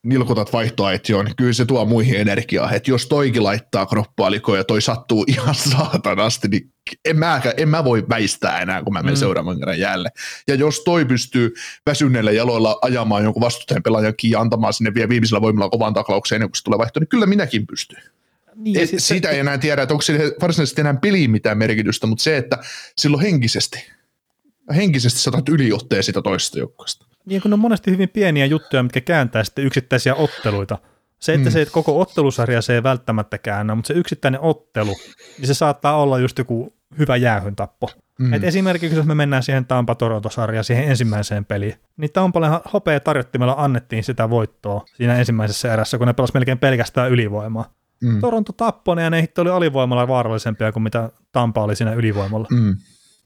nilkutat vaihtoaitioon, niin kyllä se tuo muihin energiaa. Että jos toikin laittaa kroppaa likoon ja toi sattuu ihan saatanasti, niin en mä, en mä voi väistää enää, kun mä menen mm. seuraavan kerran jälleen. Ja jos toi pystyy väsyneillä jaloilla ajamaan jonkun vastustajan pelaajan kiinni ja antamaan sinne vielä viimeisellä voimalla kovan taklaukseen ennen kuin se tulee vaihto, niin kyllä minäkin pystyn. Niin, Et, siis siitä se... ei enää tiedä, että onko sille varsinaisesti enää peliin mitään merkitystä, mutta se, että silloin henkisesti, henkisesti saatat yliotteen sitä toisesta joukkueesta niin kun on monesti hyvin pieniä juttuja, mitkä kääntää sitten yksittäisiä otteluita. Se, että mm. se että koko ottelusarja se ei välttämättä käännä, mutta se yksittäinen ottelu, niin se saattaa olla just joku hyvä jäähyntappo. Mm. Et esimerkiksi jos me mennään siihen Tampa Toronto-sarjaan, siihen ensimmäiseen peliin, niin Tampalle hopea tarjottimella annettiin sitä voittoa siinä ensimmäisessä erässä, kun ne pelasivat melkein pelkästään ylivoimaa. Mm. Toronto tappoi ne ja ne oli alivoimalla vaarallisempia kuin mitä Tampa oli siinä ylivoimalla. Mm.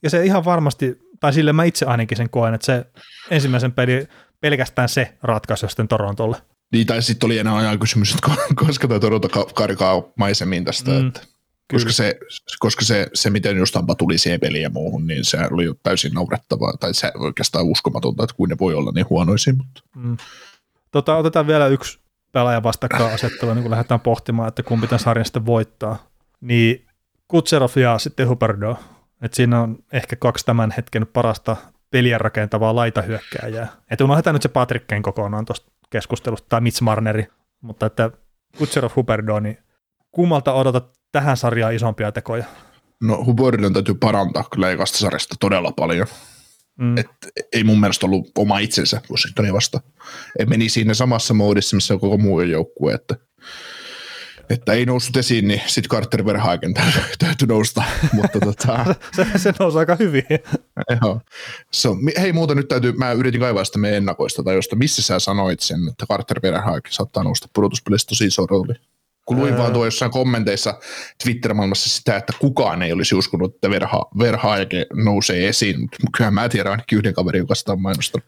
Ja se ihan varmasti tai sille mä itse ainakin sen koen, että se ensimmäisen peli pelkästään se ratkaisi sitten Torontolle. Niin, tai sitten oli enää ajan kysymys, että koska tämä Toronto karkaa maisemiin tästä, mm, että koska, se, koska se, se, miten just Tampa tuli siihen peliin ja muuhun, niin se oli jo täysin naurettavaa, tai se oikeastaan uskomatonta, että kuin ne voi olla niin huonoisin. Mutta. Mm. Tota, otetaan vielä yksi pelaaja vastakkainasettelu, niin kun lähdetään pohtimaan, että kumpi tämän sarjan sitten voittaa. Niin Kutserov ja sitten Huberdo. Et siinä on ehkä kaksi tämän hetken parasta peliä rakentavaa laitahyökkääjää. Et unohdetaan nyt se Patrickkein kokonaan tuosta keskustelusta, tai Mitch Marneri, mutta että Kutserov Huberdo, niin kummalta odotat tähän sarjaan isompia tekoja? No Huberdon täytyy parantaa kyllä ekasta sarjasta todella paljon. Mm. Et ei mun mielestä ollut oma itsensä Washingtonia vasta. Et meni siinä samassa moodissa, missä on koko muu joukkue, että että ei noussut esiin, niin sitten Carter Verhagen täytyy nousta. Mutta tota... se, se nousi aika hyvin. Joo. So, hei muuta nyt täytyy, mä yritin kaivaa sitä meidän ennakoista tai josta, missä sä sanoit sen, että Carter Verhagen saattaa nousta pudotuspelissä tosi iso rooli. Kun luin vaan tuo jossain kommenteissa Twitter-maailmassa sitä, että kukaan ei olisi uskonut, että Verha, Verhaege nousee esiin, mutta kyllä mä tiedän ainakin yhden kaverin, joka sitä on mainostanut.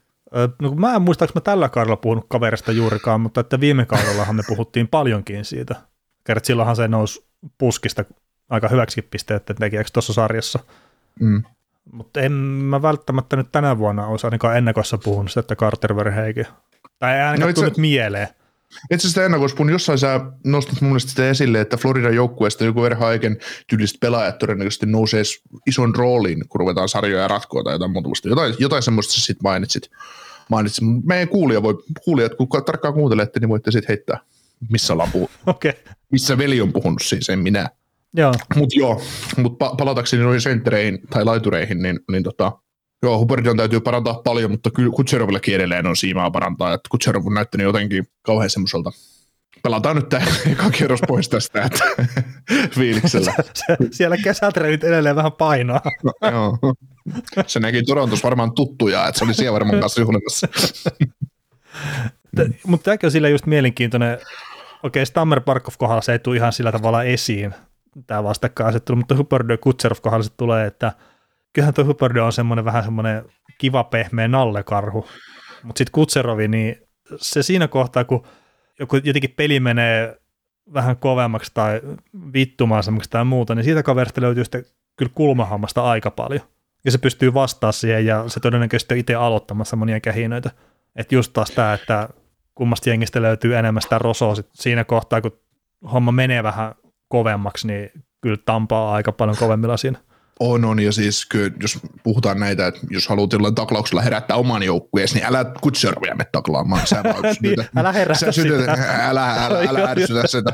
No, mä en muista, mä tällä kaudella puhunut kaverista juurikaan, mutta että viime kaudellahan me puhuttiin paljonkin siitä. Kerrat silloinhan se nousi puskista aika hyväksi pisteet tekijäksi tuossa sarjassa. Mm. Mutta en mä välttämättä nyt tänä vuonna olisi ainakaan ennakossa puhunut sitä, että Carter Verheegi. Tai ei ainakaan no itse, tullut mieleen. Itse asiassa ennakossa jossain sä nostit mun mielestä sitä esille, että Floridan joukkueesta joku Verhaiken tyyliset pelaajat todennäköisesti nousee ison rooliin, kun ruvetaan sarjoja ratkoa tai jotain muuta. Jotain, jotain semmoista sä sitten mainitsit. mainitsit. Meidän kuulija voi, kuulijat, kun tarkkaan kuuntelette, niin voitte sitten heittää, missä ollaan puhunut. okay. Missä veli on puhunut siis, en minä. Joo. Mutta joo, mut pa- palatakseni noihin senttereihin tai laitureihin, niin, niin tota, joo, Huberdion täytyy parantaa paljon, mutta kyllä Kutserovillekin edelleen on siimaa parantaa, että Kutserov on näyttänyt jotenkin kauhean semmoiselta pelataan nyt tämä eka kierros pois tästä, että fiiliksellä. Siellä kesätreenit edelleen vähän painaa. No, joo. Se näki Torontossa varmaan tuttuja, että se oli siellä varmaan kanssa juhlimassa. Mutta tämäkin on sillä just mielenkiintoinen, okei, Stammer Parkov kohdalla se ei tule ihan sillä tavalla esiin, tämä vastakkainasettelu, mutta Huberdo ja Kutserov kohdalla se tulee, että kyllähän tuo Huberdo on semmoinen vähän semmoinen kiva pehmeä nallekarhu, mutta sitten Kutserovi, niin se siinä kohtaa, kun joku jotenkin peli menee vähän kovemmaksi tai vittumaisemmaksi tai muuta, niin siitä kaverista löytyy sitten kyllä kulmahammasta aika paljon. Ja se pystyy vastaamaan siihen ja se todennäköisesti itse aloittamassa monia kähinöitä. Että just taas tämä, että kummasta jengistä löytyy enemmän sitä rosoa sit siinä kohtaa, kun homma menee vähän kovemmaksi, niin kyllä tampaa aika paljon kovemmilla siinä. On, on, ja siis kyllä, jos puhutaan näitä, että jos haluat jollain taklauksella herättää oman joukkueesi, niin älä Kutserovia me taklaamaan. Sä vaan niin, älä herätä sytytä, sitä. Älä, älä, älä ärsytä sitä.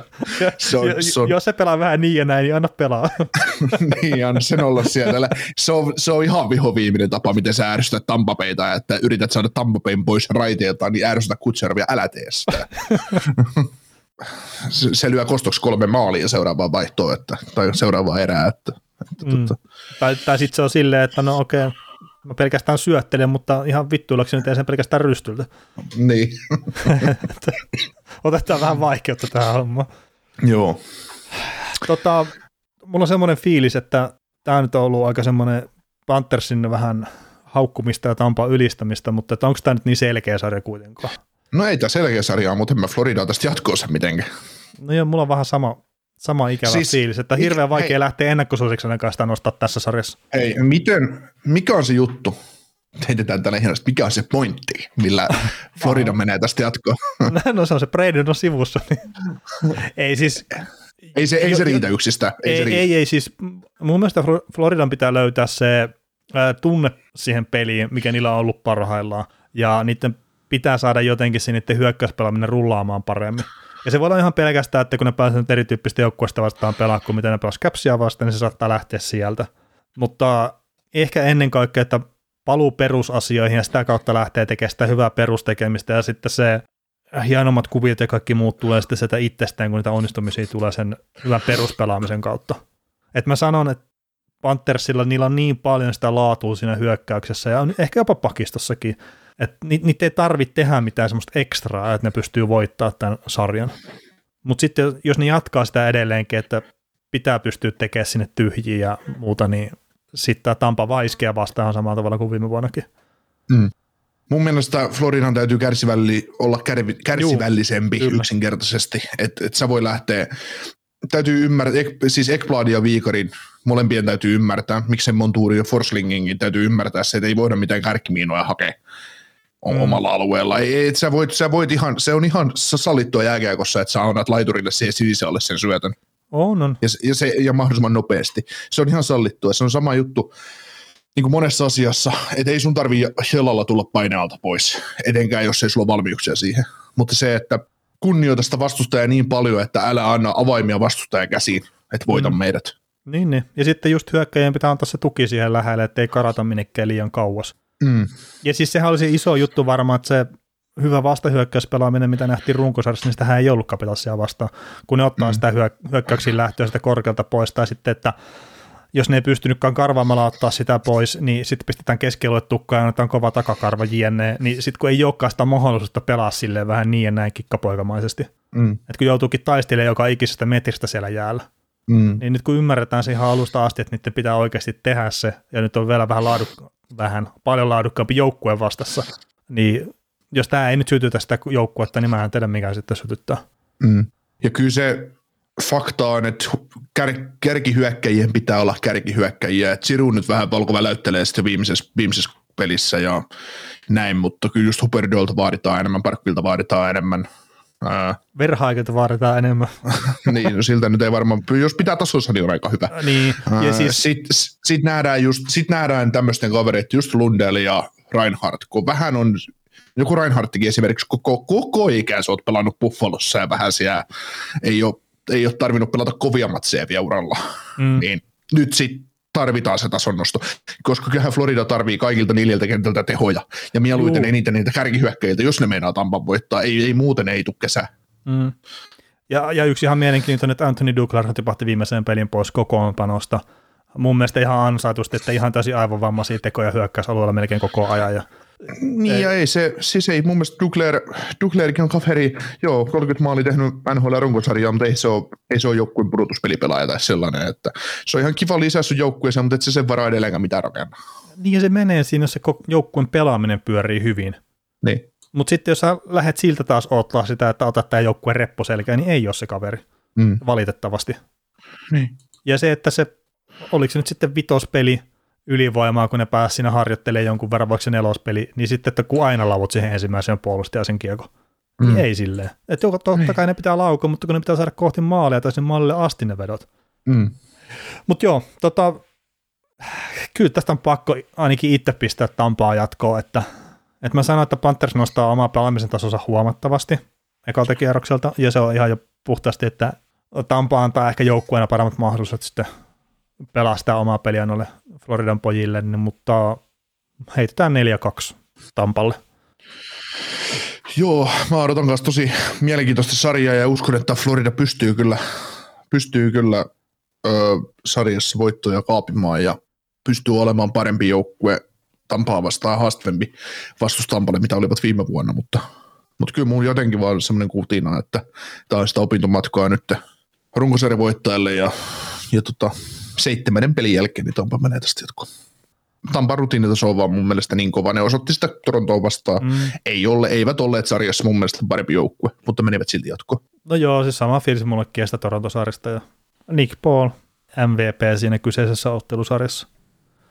Se on, se on... Jos se pelaa vähän niin ja näin, niin anna pelaa. niin, anna sen olla siellä. Se on, se on ihan vihoviiminen tapa, miten sä ärsytät tampapeita, että yrität saada tampapein pois raiteilta, niin ärsytä Kutserovia, älä tee sitä. se, se lyö kostoksi kolme maalia seuraavaan vaihtoon, että, tai seuraavaan erään, että Mm. Tai, tai sitten se on silleen, että no okei, okay, mä pelkästään syöttelen, mutta ihan vittuillaksi teen sen pelkästään rystyltä. Niin. Otetaan vähän vaikeutta tähän hommaan. Joo. Tota, mulla on semmoinen fiilis, että tämä nyt on ollut aika semmoinen Panthersin vähän haukkumista ja Tampa ylistämistä, mutta onko tämä nyt niin selkeä sarja kuitenkaan? No ei tämä selkeä sarja, mutta en mä Floridaa tästä jatkoossa mitenkään. No joo, mulla on vähän sama, Sama ikävä siis, fiilis, että hirveän vaikea hei, lähteä ennakkosuosiksena kanssa nostaa tässä sarjassa. Ei, miten, mikä on se juttu? Heitetään tänne hienosti, mikä on se pointti, millä Florida menee tästä jatkoon? no se on se Brady on sivussa. Niin. ei siis... Ei se, ei se riitä yksistä. Ei, ei, se riitä. ei, ei siis, mun mielestä Floridan pitää löytää se ää, tunne siihen peliin, mikä niillä on ollut parhaillaan, ja niiden pitää saada jotenkin niiden hyökkäyspelaaminen rullaamaan paremmin. Ja se voi olla ihan pelkästään, että kun ne pääsevät erityyppistä joukkueesta vastaan pelaa kuin miten ne pelaa Capsia vastaan, niin se saattaa lähteä sieltä. Mutta ehkä ennen kaikkea, että paluu perusasioihin ja sitä kautta lähtee tekemään sitä hyvää perustekemistä ja sitten se hienommat kuviot ja kaikki muut tulee sitten sitä itsestään, kun niitä onnistumisia tulee sen hyvän peruspelaamisen kautta. Et mä sanon, että Panthersilla niillä on niin paljon sitä laatua siinä hyökkäyksessä ja on ehkä jopa pakistossakin, että niitä ei tarvitse tehdä mitään semmoista ekstraa, että ne pystyy voittaa tämän sarjan. Mutta sitten jos ne jatkaa sitä edelleenkin, että pitää pystyä tekemään sinne tyhjiä ja muuta, niin sitten tämä Tampa Vaiskia vastaan samalla tavalla kuin viime vuonnakin. Mm. Mun mielestä Floridan täytyy kärsivälli, olla kärsivällisempi Juu, yksinkertaisesti, että et sä voi lähteä, täytyy ymmärtää, siis Ekblad ja Viikarin molempien täytyy ymmärtää, miksen Montuuri ja Forslingingin täytyy ymmärtää se, että ei voida mitään kärkkimiinoja hakea mm. omalla alueella. Ei, ei, sä voit, sä voit ihan, se on ihan sallittua jääkääkossa, että sä annat laiturille siihen sisälle sen syötön. On, on. Ja, ja, se, ja mahdollisimman nopeasti. Se on ihan sallittua. Se on sama juttu niin kuin monessa asiassa, että ei sun tarvii helalla tulla painealta pois, etenkään jos ei sulla ole valmiuksia siihen. Mutta se, että kunnioita sitä vastustajaa niin paljon, että älä anna avaimia vastustajan käsiin, että voita mm. meidät. Niin, niin. Ja sitten just hyökkäjien pitää antaa se tuki siihen lähelle, ettei karata minnekään liian kauas. Mm. Ja siis sehän olisi iso juttu varmaan, että se hyvä vastahyökkäyspelaaminen, mitä nähtiin runkosarjassa, niin sitähän ei ollut kapitasia vastaan, kun ne ottaa mm. sitä hyö- hyökkäyksiin lähtöä sitä korkealta pois, tai sitten, että jos ne ei pystynytkään karvaamalla ottaa sitä pois, niin sitten pistetään keskialue tukkaan ja annetaan kova takakarva jne, niin sitten kun ei olekaan sitä mahdollisuutta pelaa silleen vähän niin ja näin kikkapoikamaisesti, mm. että kun joutuukin taistelemaan joka ikisestä metristä siellä jäällä, mm. niin nyt kun ymmärretään se ihan alusta asti, että niiden pitää oikeasti tehdä se, ja nyt on vielä vähän laadukka- vähän paljon laadukkaampi joukkue vastassa, niin jos tämä ei nyt sytytä sitä joukkuetta, niin mä en tiedä mikä sitten sytyttää. Mm. Ja kyllä se, fakta on, että kär, kärkihyökkäjien pitää olla kärkihyökkäjiä. Et Siru nyt vähän valkoväläyttelee sitten viimeisessä, viimeisessä pelissä ja näin, mutta kyllä just Huperdolta vaaditaan enemmän, Parkkilta vaaditaan enemmän. Verhaikilta vaaditaan enemmän. niin, no siltä nyt ei varmaan, jos pitää tasossa, niin on aika hyvä. Niin, ja siis... Sitten sit nähdään, just, sit nähdään tämmöisten kavereiden, just Lundell ja Reinhardt, kun vähän on joku Reinhardtkin esimerkiksi koko, koko ikänsä olet pelannut Buffalossa ja vähän siellä ei ole, ei ole tarvinnut pelata kovia matseja vielä uralla, mm. niin nyt sitten tarvitaan se tasonnosto, koska kyllähän Florida tarvii kaikilta neljältä kentältä tehoja, ja mieluiten Juu. eniten niitä kärkihyökkäitä, jos ne meinaa Tampan voittaa, ei, ei muuten ei tule kesää. Mm. Ja, ja yksi ihan mielenkiintoinen, että Anthony Douglas tipahti viimeiseen pelin pois kokoonpanosta. Mun mielestä ihan ansaitusti, että ihan täysin aivovammaisia tekoja hyökkäysalueella melkein koko ajan. Ja niin ei. ja ei se, siis ei mun mielestä Dugler, Duglerkin on kaveri, joo, 30 maali tehnyt NHL runkosarjaa, mutta ei se ole, ei se ole joukkueen pudotuspelipelaaja tai sellainen, että se on ihan kiva lisää sun joukkueeseen, mutta et se sen varaa edelleenkään mitään rakenna. Niin ja se menee siinä, jos se joukkueen pelaaminen pyörii hyvin. Niin. Mutta sitten jos sä lähdet siltä taas ottaa sitä, että otat tämä joukkueen repposelkää, niin ei ole se kaveri, mm. valitettavasti. Niin. Ja se, että se, oliko se nyt sitten vitospeli, ylivoimaa, kun ne pääsivät siinä harjoittelemaan jonkun verran vaikka se nelospeli, niin sitten, että kun aina lavut siihen ensimmäiseen puolustajan sen kiekko. Niin mm. Niin ei silleen. Että totta niin. kai ne pitää laukua, mutta kun ne pitää saada kohti maalia tai sinne maalille asti ne vedot. Mm. Mutta joo, tota, kyllä tästä on pakko ainakin itse pistää Tampaa jatkoon, että, että mä sanoin, että Panthers nostaa omaa pelaamisen tasonsa huomattavasti ekalta kierrokselta, ja se on ihan jo puhtaasti, että Tampa antaa ehkä joukkueena paremmat mahdollisuudet sitten pelastaa omaa peliä noille Floridan pojille, niin, mutta heitetään 4-2 Tampalle. Joo, mä odotan kanssa tosi mielenkiintoista sarjaa ja uskon, että Florida pystyy kyllä, pystyy kyllä ö, sarjassa voittoja kaapimaan ja pystyy olemaan parempi joukkue Tampaa vastaan haastavempi vastus Tampalle, mitä olivat viime vuonna, mutta, mutta kyllä mun jotenkin vaan semmoinen kutina, että tämä on sitä opintomatkaa nyt runkosarjan voittajalle ja, ja tota, seitsemännen pelin jälkeen, niin Tampa menee tästä jatkoon. Tampan rutiinitaso on vaan mun mielestä niin kova. Ne osoitti sitä Torontoa vastaan. Mm. Ei ole, eivät olleet sarjassa mun mielestä parempi joukkue, mutta menivät silti jatkoon. No joo, siis sama fiilis mulle kiestä Toronto-sarjasta ja Nick Paul MVP siinä kyseisessä ottelusarjassa.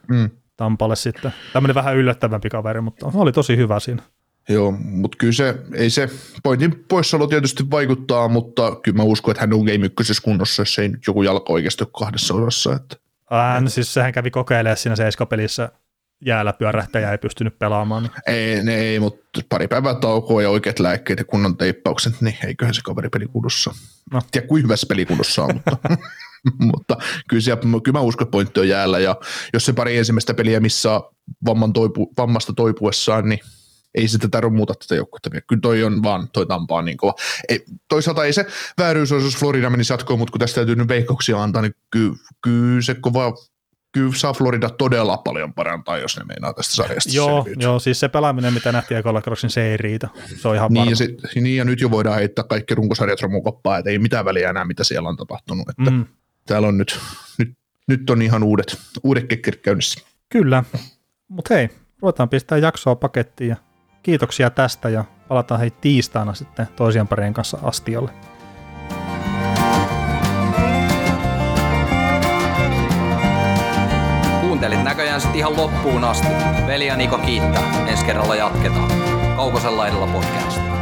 Mm. Tampalle sitten. Tämmöinen vähän yllättävämpi kaveri, mutta oli tosi hyvä siinä. Joo, mutta kyllä se, ei se pointin poissaolo tietysti vaikuttaa, mutta kyllä mä uskon, että hän on game ykkösessä kunnossa, jos ei nyt joku jalka oikeasti ole kahdessa osassa. Että. Hän, siis sehän kävi kokeilemaan siinä seiskapelissä jäällä pyörähtäjä ei pystynyt pelaamaan. Niin. Ei, ne ei, mutta pari päivää taukoa ja oikeat lääkkeet ja kunnon teippaukset, niin eiköhän se kaveri pelikunnossa. No. Tiedä, kuin hyvässä pelikunnossa on, mutta, mutta kyllä, siellä, kyllä mä uskon, että pointti on jäällä ja jos se pari ensimmäistä peliä missä vamman toipu, vammasta toipuessaan, niin ei se tätä muuta tätä joukkuetta. Kyllä toi on vaan, toi Tampa on niin kova. Ei, toisaalta ei se vääryys olisi, jos Florida menisi jatkoon, mutta kun tästä täytyy nyt veikkauksia antaa, niin kyllä, kyllä se kova kyllä saa Florida todella paljon parantaa, jos ne meinaa tästä sarjasta Joo, joo siis se pelaaminen, mitä nähtiin ekalla kerroksin, se ei riitä. Se on ihan niin, ja se, niin, ja nyt jo voidaan heittää kaikki runkosarjat romukoppaa, että ei mitään väliä enää, mitä siellä on tapahtunut. Että mm. Täällä on nyt, nyt, nyt on ihan uudet, uudet kekkerit käynnissä. Kyllä, mutta hei, ruvetaan pistää jaksoa pakettiin ja kiitoksia tästä ja palataan hei tiistaina sitten toisien parien kanssa astiolle. Kuuntelit näköjään sitten ihan loppuun asti. Veli ja Niko kiittää. Ensi kerralla jatketaan. Kaukosella edellä podcast.